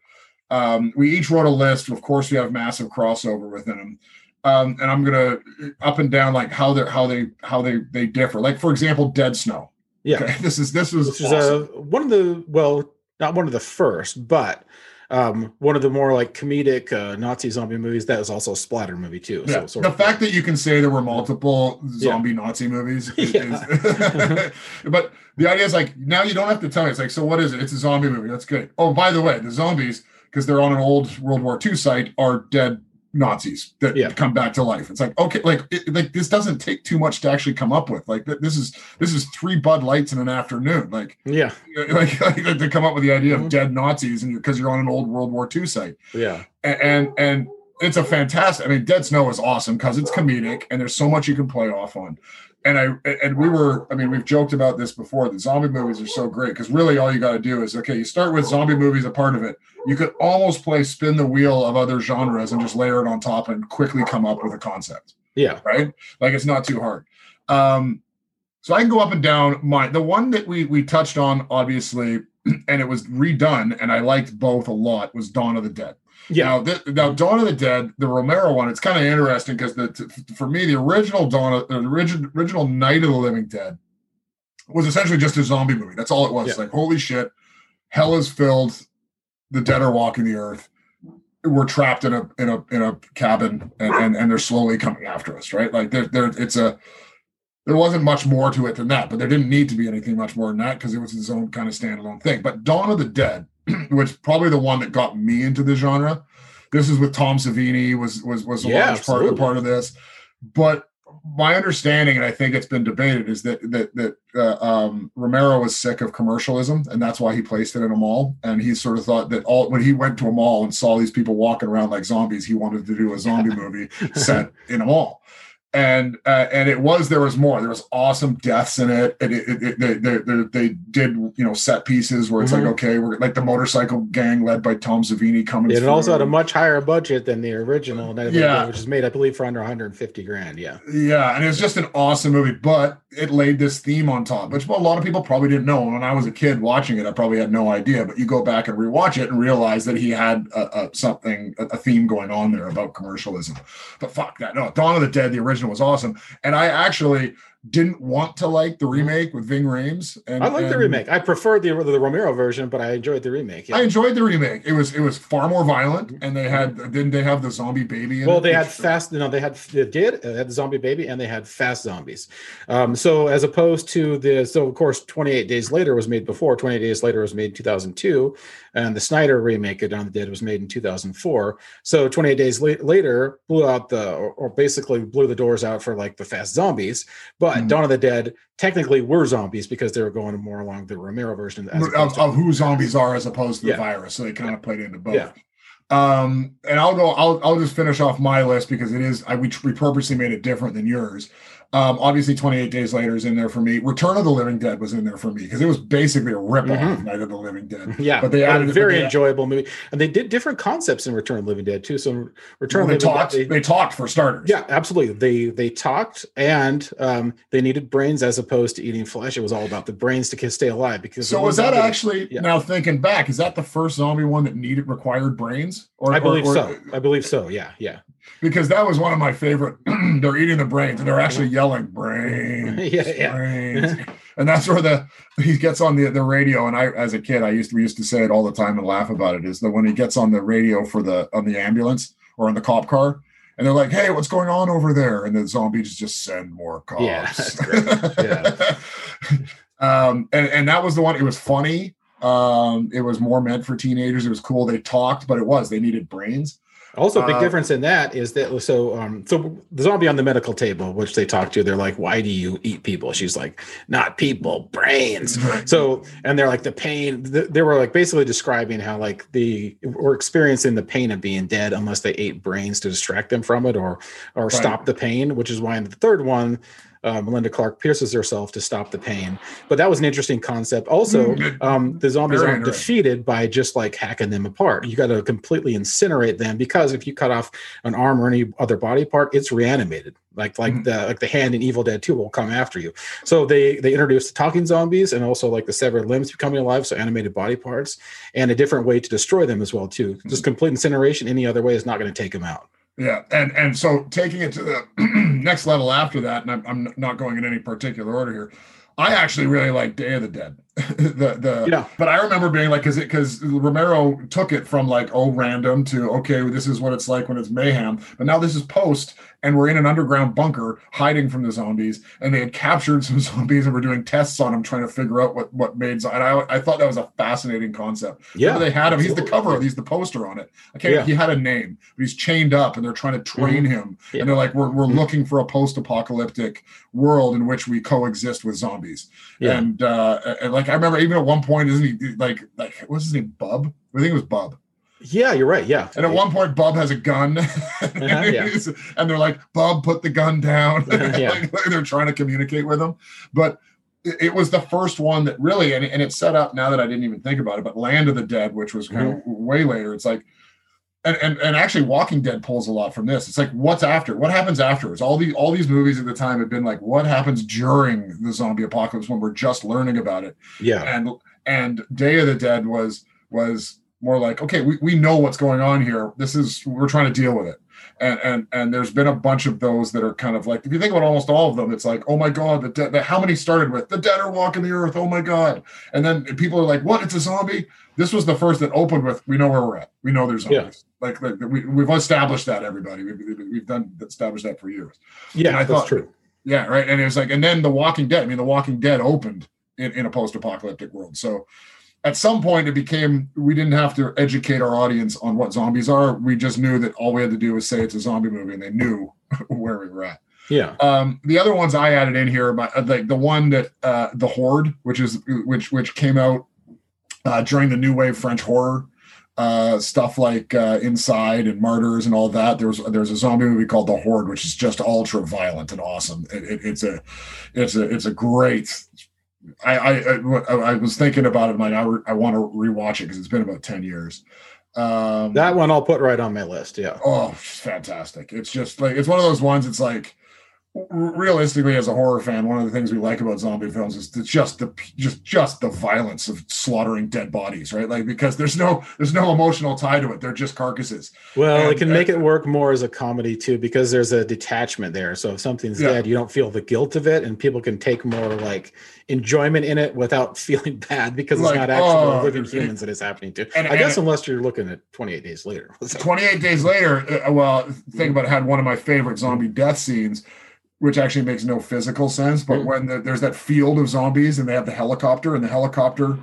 Um, we each wrote a list. Of course, we have massive crossover within them. Um, and I'm gonna up and down like how they how they how they they differ. Like for example, Dead Snow. Yeah. This is this was Which is awesome. uh, one of the well, not one of the first, but um, one of the more like comedic uh, Nazi zombie movies. That was also a splatter movie too. Yeah. So sort the fact that you can say there were multiple Yeah. zombie Nazi movies, is, (laughs) Yeah. is- (laughs) but the idea is like now you don't have to tell me. It's like, so what is it? It's a zombie movie. That's good. Oh, by the way, the zombies because they're on an old World War II site are dead Nazis that Yeah. come back to life. It's like okay, like it, like this doesn't take too much to actually come up with. Like th- this is this is three Bud Lights in an afternoon. Like yeah, (laughs) like, like to come up with the idea Mhm. of dead Nazis and because you're on an old World War II site yeah, and and, and it's a fantastic. I mean, Dead Snow is awesome because it's comedic and there's so much you can play off on. And I and we were, I mean, we've joked about this before. The zombie movies are so great because really all you got to do is okay. You start with zombie movies, a part of it. You could almost play spin the wheel of other genres and just layer it on top and quickly come up with a concept yeah. right? Like it's not too hard. Um, so I can go up and down. My the one that we we touched on obviously, (clears throat) and it was redone, and I liked both a lot. Was Dawn of the Dead. Yeah. Now, th- now Dawn of the Dead, the Romero one, it's kind of interesting because the t- for me the original Dawn, of, the original original Night of the Living Dead was essentially just a zombie movie. That's all it was. Yeah. Like holy shit, hell is filled. The dead are walking the earth we're trapped in a in a in a cabin and, and and they're slowly coming after us right like there there it's a there wasn't much more to it than that but there didn't need to be anything much more than that because it was its own kind of standalone thing but dawn of the dead (clears throat) which probably the one that got me into the genre. This is with tom savini was was was a Yeah, large part, absolutely. part of this. But my understanding and i think it's been debated is that that that uh, um, romero was sick of commercialism and that's why he placed it in a mall. And he sort of thought that all when he went to a mall and saw these people walking around like zombies he wanted to do a zombie (laughs) movie set in a mall and uh, and it was there was more there was awesome deaths in it and it, it, it they, they, they, they did you know set pieces where it's Mhm. like okay we're like the motorcycle gang led by tom savini coming It also had a much higher budget than the original, Night of the Yeah. Which is made, I believe, for under 150 grand. Yeah, Yeah, and it was just an awesome movie, but it laid this theme on top, which a lot of people probably didn't know. When I was a kid watching it, I probably had no idea. But you go back and rewatch it and realize that he had a, a something, a, a theme going on there about commercialism. But fuck that, no. Dawn of the Dead, the original was awesome, and I actually didn't want to like the mm-hmm. remake with Ving Rhames. And I like the remake. I preferred the the Romero version, but I enjoyed the remake. Yeah. I enjoyed the remake. It was it was far more violent, mm-hmm. and they had mm-hmm. didn't they have the zombie baby? In well, it, they had uh, fast. You know, they had they did uh, they had the zombie baby, and they had fast zombies. Um, so as opposed to the so of course, 28 Days Later was made before. 28 Days Later was made in 2002, and the Snyder remake of Dawn the Dead was made in 2004. So 28 Days la- later blew out the or, or basically blew the doors out for like the fast zombies. But Mhm. Dawn of the Dead technically were zombies because they were going more along the Romero version of, of who zombies are as opposed to Yeah. the virus. So they kind of played into both. Yeah. Um, and I'll go. I'll I'll just finish off my list because it is. I we, we purposely made it different than yours. Um, obviously, 28 Days Later is in there for me. Return of the Living Dead was in there for me because it was basically a rip off Mhm. of Night of the Living Dead. (laughs) Yeah, But they a added- very they- enjoyable movie, and they did different concepts in Return of the Living Dead too. So Return they the Living talked. Dead, they- They talked for starters. yeah, absolutely. They they talked, and um, they needed brains as opposed to eating flesh. It was all about the brains to stay alive. Because So was that actually yeah. now thinking back? Is that the first zombie one that needed required brains? Or I believe or- or- so. I believe so. Yeah, yeah, because that was one of my favorite. (clears throat) they're eating the brains and they're actually yelling brains, (laughs) Yeah, yeah. brains, (laughs) and that's where the he gets on the the radio. And I, as a kid, I used to we used to say it all the time and laugh about it. Is that when he gets on the radio for the on the ambulance or on the cop car, and they're like, "Hey, what's going on over there?" And the zombies just send more cops. Yeah. (laughs) Yeah. um, and and that was the one. It was funny. Um, it was more meant for teenagers. It was cool. They talked, but it was they needed brains. Also, a big Uh, difference in that is that so um so the zombie on the medical table, which they talk to, they're like, "Why do you eat people?" She's like, "Not people, brains." So and they're like the pain. th- They were like basically describing how like the were experiencing the pain of being dead unless they ate brains to distract them from it or or stop the pain. Which is why in the third one. Uh, Melinda Clarke pierces herself to stop the pain, but that was an interesting concept. Also, Mm, um, the zombies very aren't defeated by just like hacking them apart. You got to completely incinerate them because if you cut off an arm or any other body part, it's reanimated. Like like Mhm. the like the hand in Evil Dead 2 will come after you. So they they introduced the talking zombies and also like the severed limbs becoming alive, so animated body parts, and a different way to destroy them as well too. Just complete incineration. Any other way is not going to take them out. Yeah, and and so taking it to the (clears throat) next level after that, and I'm, I'm not going in any particular order here. I actually really like Day of the Dead. (laughs) the the Yeah. but I remember being like, because it because Romero took it from like oh random to okay, this is what it's like when it's mayhem. But now this is post, and we're in an underground bunker hiding from the zombies, and they had captured some (laughs) zombies and were doing tests on them, trying to figure out what what made. And I I thought that was a fascinating concept. Yeah, they had him. He's the absolutely. cover. He's the poster on it. Okay. Yeah. Mm-hmm. He had a name, but he's chained up, and they're trying to train him. Yeah. And they're like, we're we're Mhm. looking for a post-apocalyptic world in which we coexist with zombies. Yeah. And uh, and like I remember, even at one point, isn't he like like what's his name? Bub. I think it was Bub. Yeah, you're right. Yeah. And at one point, Bub has a gun, (laughs) yeah. and they're like, "Bub, put the gun down." (laughs) Yeah. (laughs) Like, they're trying to communicate with him, but it it was the first one that really, and, and it's set up now that I didn't even think about it. But Land of the Dead, which was kind Mm-hmm. way later, it's like, and, and and actually, Walking Dead pulls a lot from this. It's like, what's after? What happens afterwards? All these all these movies at the time had been like, what happens during the zombie apocalypse when we're just learning about it? Yeah. and and Day of the Dead was was more like okay we, we know what's going on here this is we're trying to deal with it and and and there's been a bunch of those that are kind of like if you think about almost all of them it's like oh my god the dead the, how many started with the dead are walking the earth oh my god and then people are like what it's a zombie this was the first that opened with we know where we're at we know there's Yeah. Like, like we, we've established that everybody we've, we've done established that for years Yeah, And I that's thought- true. yeah, right. And it was like, and then The Walking Dead. I mean, The Walking Dead opened in, in a post-apocalyptic world. So at some point it became we didn't have to educate our audience on what zombies are. We just knew that all we had to do was say it's a zombie movie and they knew (laughs) where we were at. Yeah. Um, the other ones I added in here, but uh, like the one that uh, the Horde, which is which which came out uh, during the new wave French horror uh, stuff like uh, Inside and Martyrs and all that. There's there's a zombie movie called The Horde, which is just ultra violent and awesome. It, it, it's a it's a it's a great. I, I I I was thinking about it. Like I, re, I want to rewatch it because it's been about ten years. Um, That one I'll put right on my list. Yeah. Oh, fantastic. It's just like it's one of those ones. It's like realistically, as a horror fan, one of the things we like about zombie films is the, just the just just the violence of slaughtering dead bodies, right? Like because there's no there's no emotional tie to it. They're just carcasses. Well, And- it can make it work more as a comedy too, because there's a detachment there. So if something's Yeah. dead, you don't feel the guilt of it, and people can take more like enjoyment in it without (laughs) feeling bad because it's Like, not actual oh, living it- humans that it's happening to. and- I guess and- unless you're looking at 28 days later. (laughs) 28 days later, uh, well, think about it, had one of my favorite zombie death scenes, which actually makes no physical sense. But Mm. when the, there's that field of zombies and they have the helicopter, and the helicopter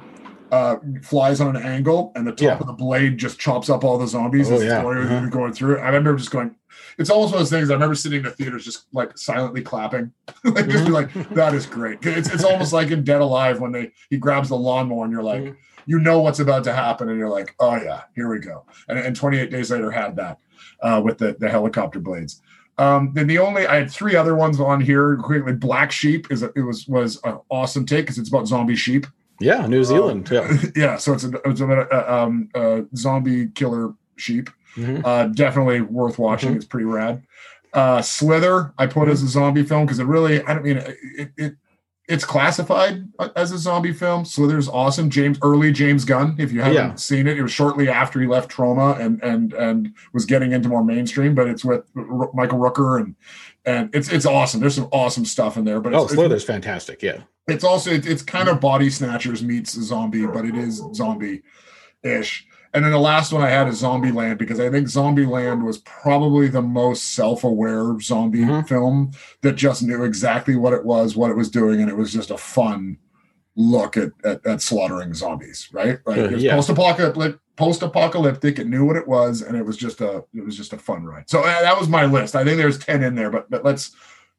uh, flies on an angle, and the top Yeah. of the blade just chops up all the zombies Oh, as yeah. Uh-huh. going through it. I remember just going, it's almost one of those things. I remember sitting in the theaters just like silently clapping, (laughs) like just be like, that is great. It's, it's almost like in Dead Alive when they he grabs the lawnmower and you're like, Mhm. you know what's about to happen, and you're like, oh yeah, here we go. And, and 28 days later had that uh, with the the helicopter blades. Um, then the only I had three other ones on here quickly. Black Sheep is a, it was was an awesome take because it's about zombie sheep. Yeah, New Zealand. yeah. (laughs) yeah, so it's a, it's about a, um, a zombie killer sheep. Mhm. Uh, definitely worth watching. Mhm. It's pretty rad. Uh, Slither, I put as a zombie film because it really, I don't mean it, it. It's classified uh, as a zombie film. Slither's awesome. James early James Gunn. If you haven't Yeah. seen it, it was shortly after he left Troma and and and was getting into more mainstream. But it's with R- Michael Rooker and and it's it's awesome. There's some awesome stuff in there. But Oh, it's, fantastic. Yeah. it's also it, it's kind of body snatchers meets zombie but it is zombie ish and then the last one i had is zombie land because i think zombie land was probably the most self-aware zombie Mhm. film that just knew exactly what it was what it was doing and it was just a fun look at at, at slaughtering zombies right like Uh, it was yeah. post-apocalyptic post-apocalyptic it knew what it was and it was just a it was just a fun ride so uh, that was my list i think there's 10 in there but but let's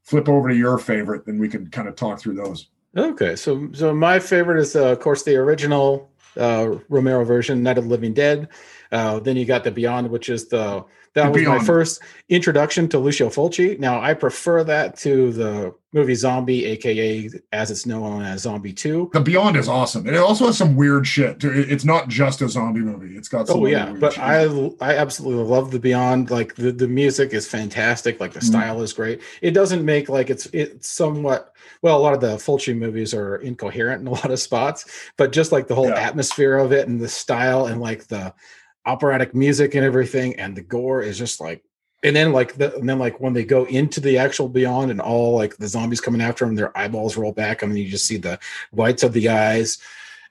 flip over to your favorite then we can kind of talk through those Okay, so so my favorite is uh, of course the original uh, Romero version, Night of the Living Dead. Uh, then you got the Beyond, which is the that The was my first introduction to Lucio Fulci. Now I prefer that to the movie Zombie, aka as it's known as Zombie Two. The Beyond is awesome. It also has some weird shit. too. It's not just a zombie movie. It's got some Oh yeah, weird but shit. I I absolutely love the Beyond. Like the, the music is fantastic. Like the Mhm. style is great. It doesn't make like it's it's somewhat well. A lot of the Fulci movies are incoherent in a lot of spots, but just like the whole Yeah. atmosphere of it and the style and like the operatic music and everything and the gore is just like. And then like the and then like when they go into the actual Beyond and all like the zombies coming after them, their eyeballs roll back. I mean, you just see the whites of the eyes.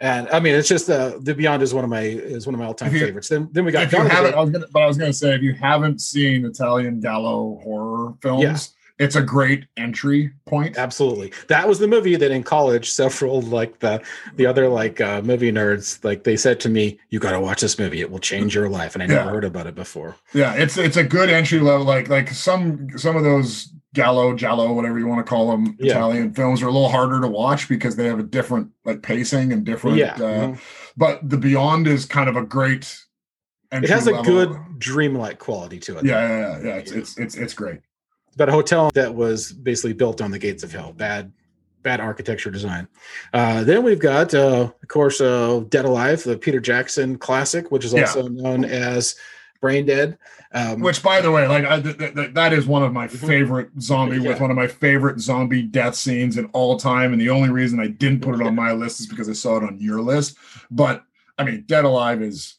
And I mean, it's just uh, the Beyond is one of my is one of my all time you- favorites. Then then we got if you Dawn of the haven't, I was gonna, but I was gonna say if you haven't seen Italian Gallo horror films, Yeah. It's a great entry point. Absolutely. That was the movie that in college, several like the the other like uh, movie nerds, like they said to me, "You got to watch this movie. It will change your life." And I never Yeah. heard about it before. Yeah, it's it's a good entry level. Like like some some of those Gallo, Giallo, whatever you want to call them, Yeah. Italian films are a little harder to watch because they have a different like pacing and different. yeah, Uh, mhm. But the Beyond is kind of a great. Entry. It has a level. good dreamlike quality to it. Yeah, yeah, yeah, yeah. It's it's it's it's great. But a hotel that was basically built on the gates of hell. Bad, bad architecture design. Uh, then we've got, uh, of course, uh, Dead Alive, the Peter Jackson classic, which is Yeah. also known as Brain Dead. Um, Which, by the way, like I, th- th- th- that is one of my Mhm. favorite zombie Yeah. with one of my favorite zombie death scenes in all time. And the only reason I didn't put it on my list is because I saw it on your list. But I mean, Dead Alive is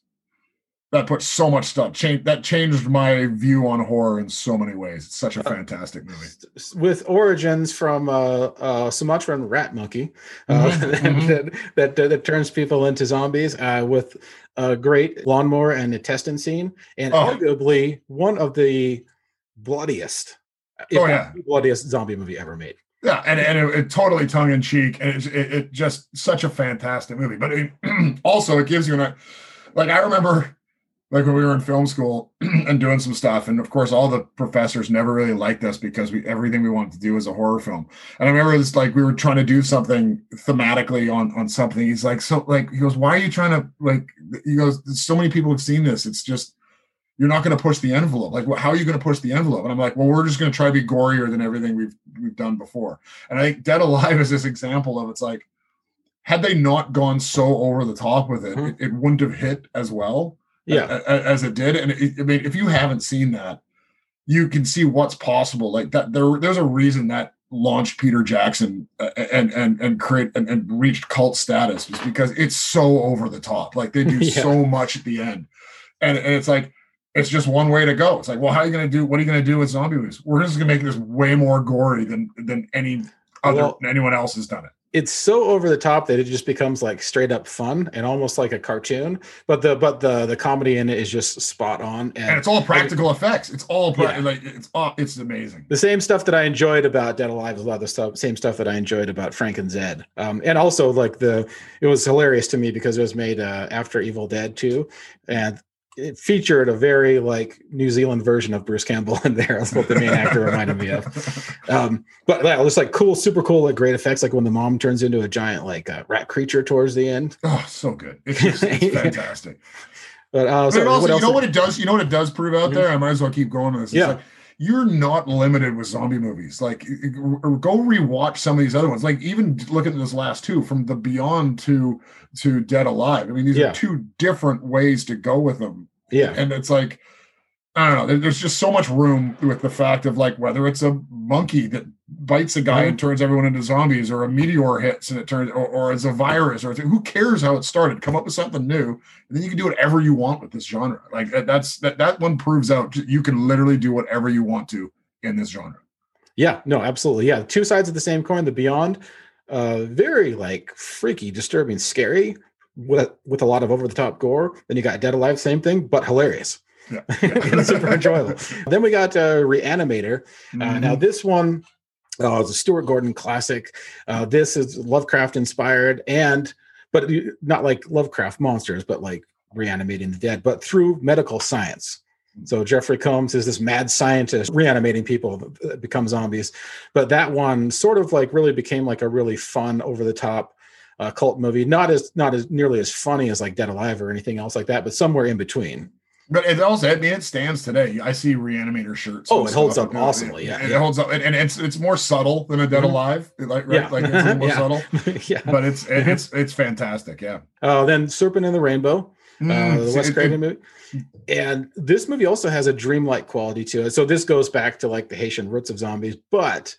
that put so much stuff. Change that changed my view on horror in so many ways. It's such a fantastic movie. with origins from uh, uh, Sumatran rat monkey uh, (laughs) Mhm, mhm. that, that that turns people into zombies uh, with a great lawnmower and intestine scene, and Oh. arguably one of the bloodiest, if Oh, yeah. the bloodiest zombie movie ever made. Yeah, and, and it, it totally tongue in cheek, and it's it, it just such a fantastic movie. But it, (clears throat) also, it gives you an like I remember like when we were in film school (clears throat) and doing some stuff, and of course, all the professors never really liked us because we everything we wanted to do was a horror film. And I remember it's like we were trying to do something thematically on on something. He's like, so like he goes, why are you trying to like? He goes, so many people have seen this. It's just you're not going to push the envelope. Like, how are you going to push the envelope? And I'm like, well, we're just going to try to be gorier than everything we've we've done before. And I think Dead Alive is this example of it's like, had they not gone so over the top with it, Mhm. it, it wouldn't have hit as well Yeah, as it did. And it, I mean, if you haven't seen that, you can see what's possible. Like that, there, there's a reason that launched Peter Jackson uh, and and and create and, and reached cult status was because it's so over the top. Like they do (laughs) Yeah. so much at the end, and, and it's like it's just one way to go. It's like, well, how are you going to do? What are you going to do with zombie movies? We're just going to make this way more gory than than any other Well- anyone else has done it. It's so over the top that it just becomes like straight up fun and almost like a cartoon. But the but the the comedy in it is just spot on, And it's all practical effects. It's all pra- Yeah. like it's all it's amazing. the same stuff that I enjoyed about Dead Alive is a lot of the stuff, same stuff that I enjoyed about Frank and Zed. Um, and also like the, it was hilarious to me because it was made uh, after Evil Dead 2 and it featured a very like New Zealand version of Bruce Campbell in there. That's what the main actor reminded me of. (laughs) Um, but yeah, it was like cool, super cool, like great effects. Like when the mom turns into a giant like uh, rat creature towards the end. Oh, so good. It's, just, it's (laughs) fantastic. But uh, But so also, you know what it does? You know what it does prove out Mhm. there? I might as well keep going with this. It's Yeah. like you're not limited with zombie movies. Like, go rewatch some of these other ones. Like, even look at this last two from the Beyond to to Dead Alive. I mean, these Yeah. are two different ways to go with them Yeah. and it's like I don't know. There's just so much room with the fact of like whether it's a monkey that bites a guy and turns everyone into zombies, or a meteor hits and it turns, or, or it's a virus, or who cares how it started? Come up with something new, and then you can do whatever you want with this genre. Like that's that that one proves out you can literally do whatever you want to in this genre. Yeah, no, absolutely. Yeah, two sides of the same coin. The Beyond, uh, very like freaky, disturbing, scary, with with a lot of over the top gore. Then you got Dead Alive, same thing, but hilarious. Yeah. (laughs) super enjoyable. Then we got uh, Reanimator. Uh, now Mhm. this one uh, is a Stuart Gordon classic. Uh, this is Lovecraft inspired, and but not like Lovecraft monsters, but like reanimating the dead, but through medical science. So Jeffrey Combs is this mad scientist reanimating people that become zombies. But that one sort of like really became like a really fun, over the top uh, cult movie. Not as not as nearly as funny as like Dead Alive or anything else like that, but somewhere in between. But it also, I mean, it stands today. I see Reanimator shirts. Oh, it holds up awesomely, yeah, it, yeah. holds up, and, and it's it's more subtle than a Dead Mhm. Alive, like right, Yeah. like it's a little more (laughs) Yeah. subtle. (laughs) yeah. But it's it, it's (laughs) it's fantastic. Yeah. Uh, then Serpent and the Rainbow. uh, Mm, the Wes Craven movie. And this movie also has a dreamlike quality to it. So this goes back to like the Haitian roots of zombies, but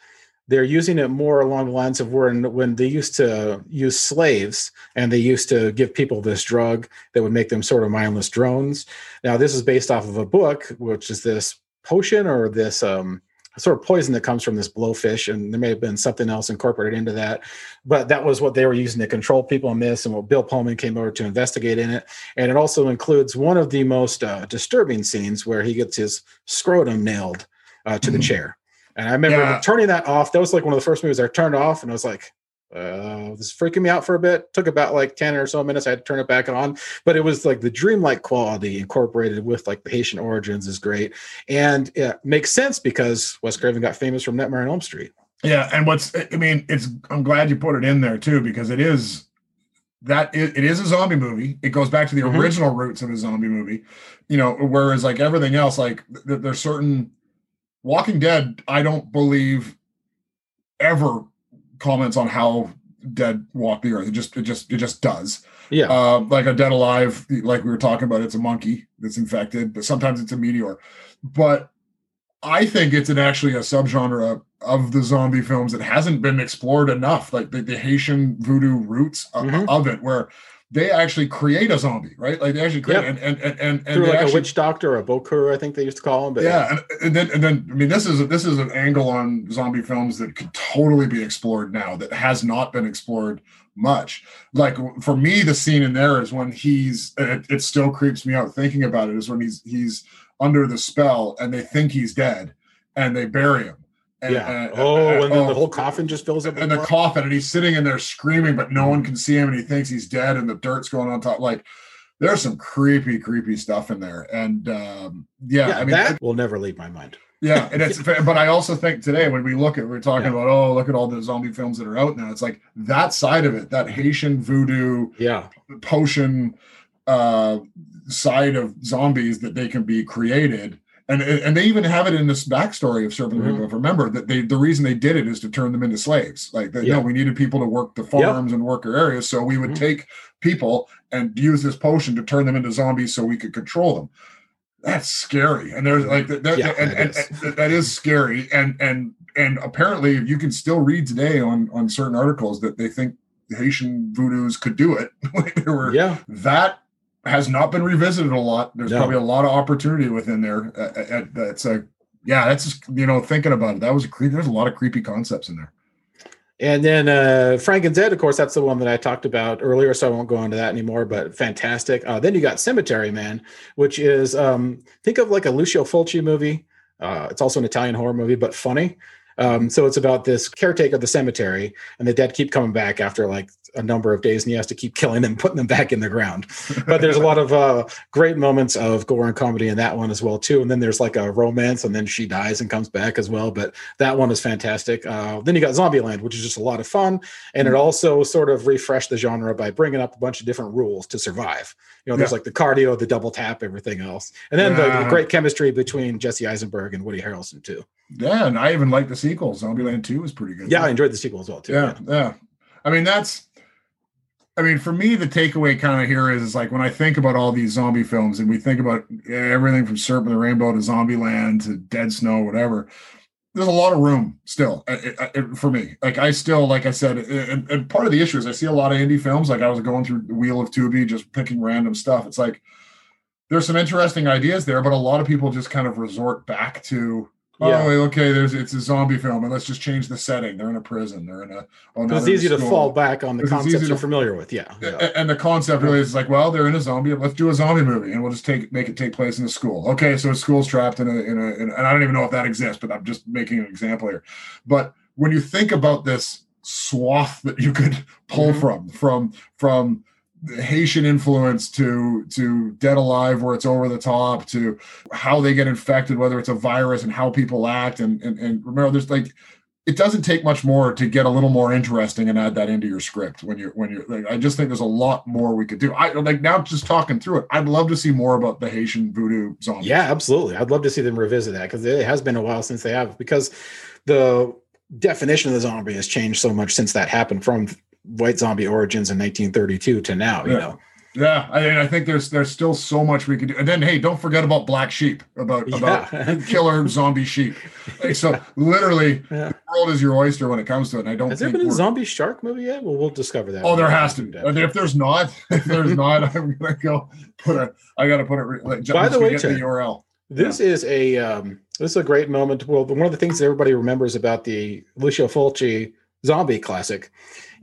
they're using it more along the lines of when when they used to use slaves and they used to give people this drug that would make them sort of mindless drones. Now this is based off of a book, which is this potion or this um sort of poison that comes from this blowfish, and there may have been something else incorporated into that. But that was what they were using to control people in this, and what Bill Pullman came over to investigate in it. And it also includes one of the most uh, disturbing scenes where he gets his scrotum nailed uh, to the Mhm. chair. And I remember Yeah. turning that off. That was like one of the first movies I turned off, and I was like, uh, this is freaking me out for a bit. Took about like 10 or so minutes. I had to turn it back on. But it was like the dreamlike quality incorporated with like the Haitian origins is great. And it makes sense because Wes Craven got famous from Nightmare on Elm Street. Yeah, and what's I mean, it's I'm glad you put it in there too because it is that it, it is a zombie movie. It goes back to the Mhm. original roots of a zombie movie, you know. Whereas like everything else, like th- there's certain Walking Dead, I don't believe ever comments on how dead walk the earth. It just it just it just does. Yeah. Uh, like a dead alive, like we were talking about, it's a monkey that's infected, but sometimes it's a meteor. But I think it's an actually a subgenre of the zombie films that hasn't been explored enough, like the, the Haitian voodoo roots of, Mhm. of it, where they actually create a zombie, right? Like they actually create, Yep. and and and and, Through like actually, a witch doctor or a bokor, I think they used to call him. But yeah, and, and then and then I mean this is this is an angle on zombie films that could totally be explored now that has not been explored much. Like for me, the scene in there is when he's it, it still creeps me out thinking about it is when he's he's under the spell and they think he's dead and they bury him. And, yeah. and- oh, and- and then the oh, whole coffin just fills up. and the blood. coffin, and he's sitting in there screaming, but no one can see him, and he thinks he's dead, and the dirt's going on top. Like there's some creepy, creepy stuff in there, and um, yeah, yeah, I mean, that will never leave my mind. yeah, and it's (laughs) but I also think today when we look at we're talking Yeah. about oh look at all the zombie films that are out now. It's like that side of it, that Haitian voodoo Yeah. potion uh side of zombies that they can be created. And, and they even have it in this backstory of Serpent Mhm. mm Remember that they the reason they did it is to turn them into slaves. Like they, Yeah. no, we needed people to work the farms and work our areas, so we would Mhm. take people and use this potion to turn them into zombies so we could control them. That's scary, and there's like that, that- Yeah, and, and, is. and that is scary, and and and apparently you can still read today on on certain articles that they think Haitian voodoos could do it. (laughs) Like, there were Yeah. that has not been revisited a lot. There's No. probably a lot of opportunity within there. Uh, uh, uh, That's a yeah. That's just, you know thinking about it. That was a creepy. There's a lot of creepy concepts in there. And then uh, Frank and Zed, of course, that's the one that I talked about earlier, so I won't go into that anymore. But fantastic. Uh, then you got Cemetery Man, which is um, think of like a Lucio Fulci movie. Uh, it's also an Italian horror movie, but funny. Um, so it's about this caretaker of the cemetery, and the dead keep coming back after like a number of days and he has to keep killing them, putting them back in the ground. But there's a lot of uh, great moments of gore and comedy in that one as well too. And then there's like a romance, and then she dies and comes back as well. But that one is fantastic. Uh, then you got Zombieland, which is just a lot of fun, and it also sort of refreshed the genre by bringing up a bunch of different rules to survive. You know, there's Yeah. like the cardio, the double tap, everything else, and then the, the great chemistry between Jesse Eisenberg and Woody Harrelson too. Yeah, and I even like the sequel. Zombieland 2 was pretty good. Yeah, I enjoyed the sequel as well too. yeah, yeah. I mean, that's. I mean, for me, the takeaway kind of here is, is like when I think about all these zombie films, and we think about everything from Serpent the Rainbow to Zombieland to Dead Snow, whatever. There's a lot of room still uh, uh, uh, for me. Like I still, like I said, and, and part of the issue is I see a lot of indie films. Like I was going through the Wheel of Tubi, just picking random stuff. It's like there's some interesting ideas there, but a lot of people just kind of resort back to oh, Yeah. okay, there's it's a zombie film, and let's just change the setting. They're in a prison. They're in a. Oh, It's easy to fall back on the concepts you're familiar with. Yeah. yeah. A- And the concept really is like, well, they're in a zombie. Let's do a zombie movie, and we'll just take make it take place in a school. Okay, so a school's trapped in a in a, in and I don't even know if that exists, but I'm just making an example here. But when you think about this swath that you could pull Mhm. from, from from Haitian influence to to Dead Alive, where it's over the top, to how they get infected, whether it's a virus and how people act, and and, and remember, there's like it doesn't take much more to get a little more interesting and add that into your script when you're when you're like I just think there's a lot more we could do. I like now just talking through it. I'd love to see more about the Haitian voodoo zombie. Yeah, absolutely. I'd love to see them revisit that because it has been a while since they have because the definition of the zombie has changed so much since that happened from white zombie origins in 1932 to now. You Yeah. know, Yeah, I, I think there's there's still so much we could do. And then hey, don't forget about Black Sheep, about about killer zombie sheep. Like, so literally, Yeah. the world is your oyster when it comes to it. And I don't has there think been a zombie shark movie yet? Well, we'll discover that. Oh, there has to be. Yeah. If there's not, (laughs) if there's not, (laughs) I'm gonna go put a. I gotta put it. Like, By the way, get the URL. This is a um, this is a great moment. Well, one of the things that everybody remembers about the Lucio Fulci zombie classic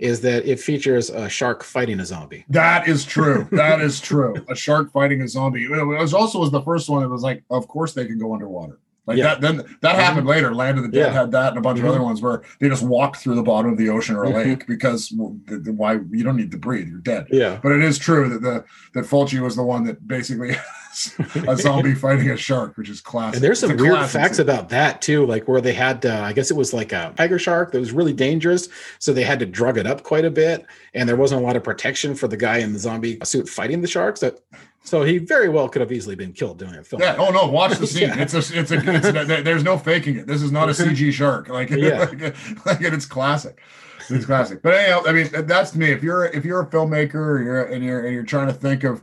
is that it features a shark fighting a zombie. That is true. (laughs) That is true. A shark fighting a zombie. It was also was the first one that was like, of course they can go underwater. Like Yeah. that. Then that happened later. Land of the Dead Yeah. had that, and a bunch Mhm. of other ones where they just walk through the bottom of the ocean or a Mhm. lake because well, th- th- why you don't need to breathe. You're dead. Yeah. But it is true that the that Fulci was the one that basically (laughs) a zombie (laughs) fighting a shark, which is classic. And there's some It's weird facts scene. about that too, like where they had, uh, I guess it was like a tiger shark that was really dangerous, so they had to drug it up quite a bit, and there wasn't a lot of protection for the guy in the zombie suit fighting the sharks. That, so he very well could have easily been killed during a film. Yeah. Oh no! Watch the (laughs) scene. Yeah. It's a. It's a. It's a there's no faking it. This is not a (laughs) CG shark. Like, (laughs) Yeah. like, like it's classic. It's classic. But anyhow, I mean, that's me. If you're if you're a filmmaker or you're and you're and you're trying to think of,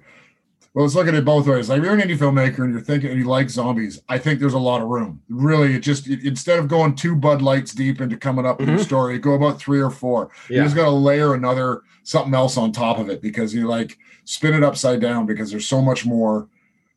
well, let's look at it both ways. Like, if you're an indie filmmaker and you're thinking and you like zombies, I think there's a lot of room. Really, it just it, instead of going two Bud Lights deep into coming up with Mhm. a story, go about three or four. You Yeah. just got to layer another something else on top of it because you like spin it upside down because there's so much more.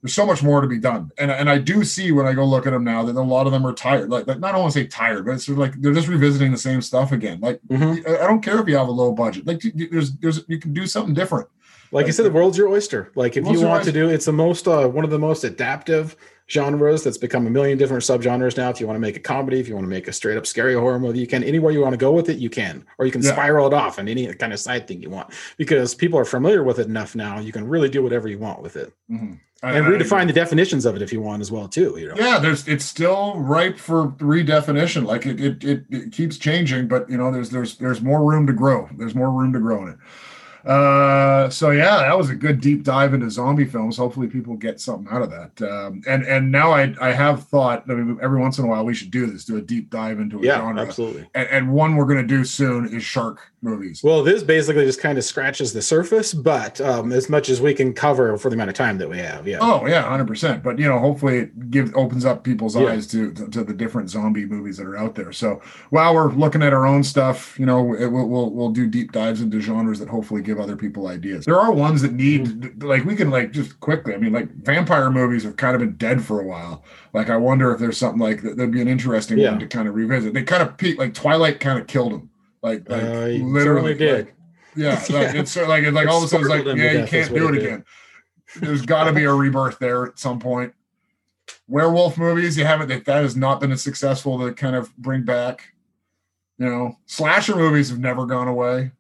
There's so much more to be done, and and I do see when I go look at them now that a lot of them are tired. Like, like not I want to say tired, but it's sort of like they're just revisiting the same stuff again. Like Mhm. I I don't care if you have a low budget. Like there's there's you can do something different. Like you said, the world's your oyster. Like if you want to do, it's the most uh, one of the most adaptive genres that's become a million different subgenres now. If you want to make a comedy, if you want to make a straight up scary horror movie, you can. Anywhere you want to go with it, you can, or you can Yeah. spiral it off in any kind of side thing you want because people are familiar with it enough now. You can really do whatever you want with it Mhm. I- and I- redefine the definitions of it if you want as well too. You know, Yeah, there's it's still ripe for redefinition. Like it, it it it keeps changing, but you know, there's there's there's more room to grow. There's more room to grow in it. Uh, so yeah, that was a good deep dive into zombie films. Hopefully, people get something out of that. Um, and and now I I have thought. I mean, every once in a while we should do this, do a deep dive into a yeah, genre. absolutely. And, and one we're gonna do soon is shark movies. Well, this basically just kind of scratches the surface, but um, as much as we can cover for the amount of time that we have, yeah. Oh yeah, hundred percent. But you know, hopefully it gives opens up people's Yeah. eyes to, to to the different zombie movies that are out there. So while we're looking at our own stuff, you know, it, we'll, we'll we'll do deep dives into genres that hopefully give other people ideas. There are ones that need Mm-hmm. like we can like just quickly. I mean, like vampire movies have kind of been dead for a while. Like I wonder if there's something like that. That'd be an interesting Yeah. one to kind of revisit. They kind of peaked. Like Twilight kind of killed them. Like, like Uh, literally did. (laughs) like, yeah, like Yeah. it's like it's like all of a sudden it's like Startled them to yeah, you can't do it did. again. There's got to be a rebirth there at some point. Werewolf movies, you haven't that that has not been as successful to kind of bring back. You know, slasher movies have never gone away.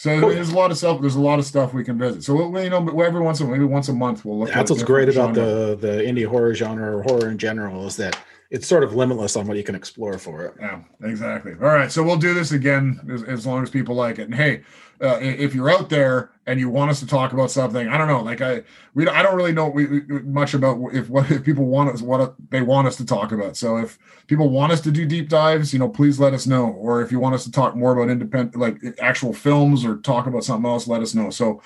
So Cool. there's a lot of stuff. There's a lot of stuff we can visit. So we'll, you know, every once in maybe once a month we'll look. That's at what's great different about genre. the the indie horror genre or horror in general is that it's sort of limitless on what you can explore for it. Yeah, exactly. All right, so we'll do this again as, as long as people like it. And hey, uh, if you're out there and you want us to talk about something, I don't know, like I we I don't really know much about if what if people want us what they want us to talk about. So if people want us to do deep dives, you know, please let us know. Or if you want us to talk more about independent like actual films or talk about something else, let us know. So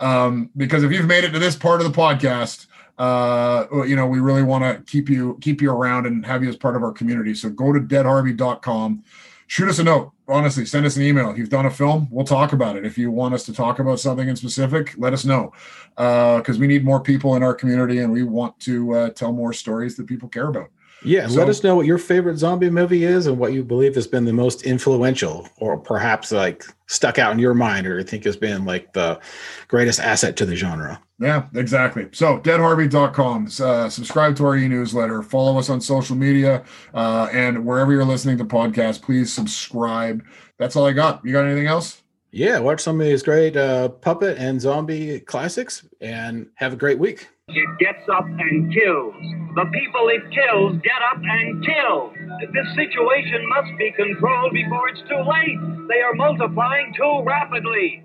um because if you've made it to this part of the podcast uh you know we really want to keep you keep you around and have you as part of our community. So go to deadharvey.com shoot us a note honestly send us an email. If you've done a film we'll talk about it. If you want us to talk about something in specific let us know. Because we need more people in our community and we want to uh, tell more stories that people care about. Yeah, So- let us know what your favorite zombie movie is and what you believe has been the most influential or perhaps like stuck out in your mind or you think has been like the greatest asset to the genre. Yeah, exactly. So, deadharvey.com. Uh, subscribe to our e newsletter. Follow us on social media. Uh, and wherever you're listening to podcasts, please subscribe. That's all I got. You got anything else? Yeah, watch some of these great uh, puppet and zombie classics and have a great week. It gets up and kills. The people it kills get up and kill. This situation must be controlled before it's too late. They are multiplying too rapidly.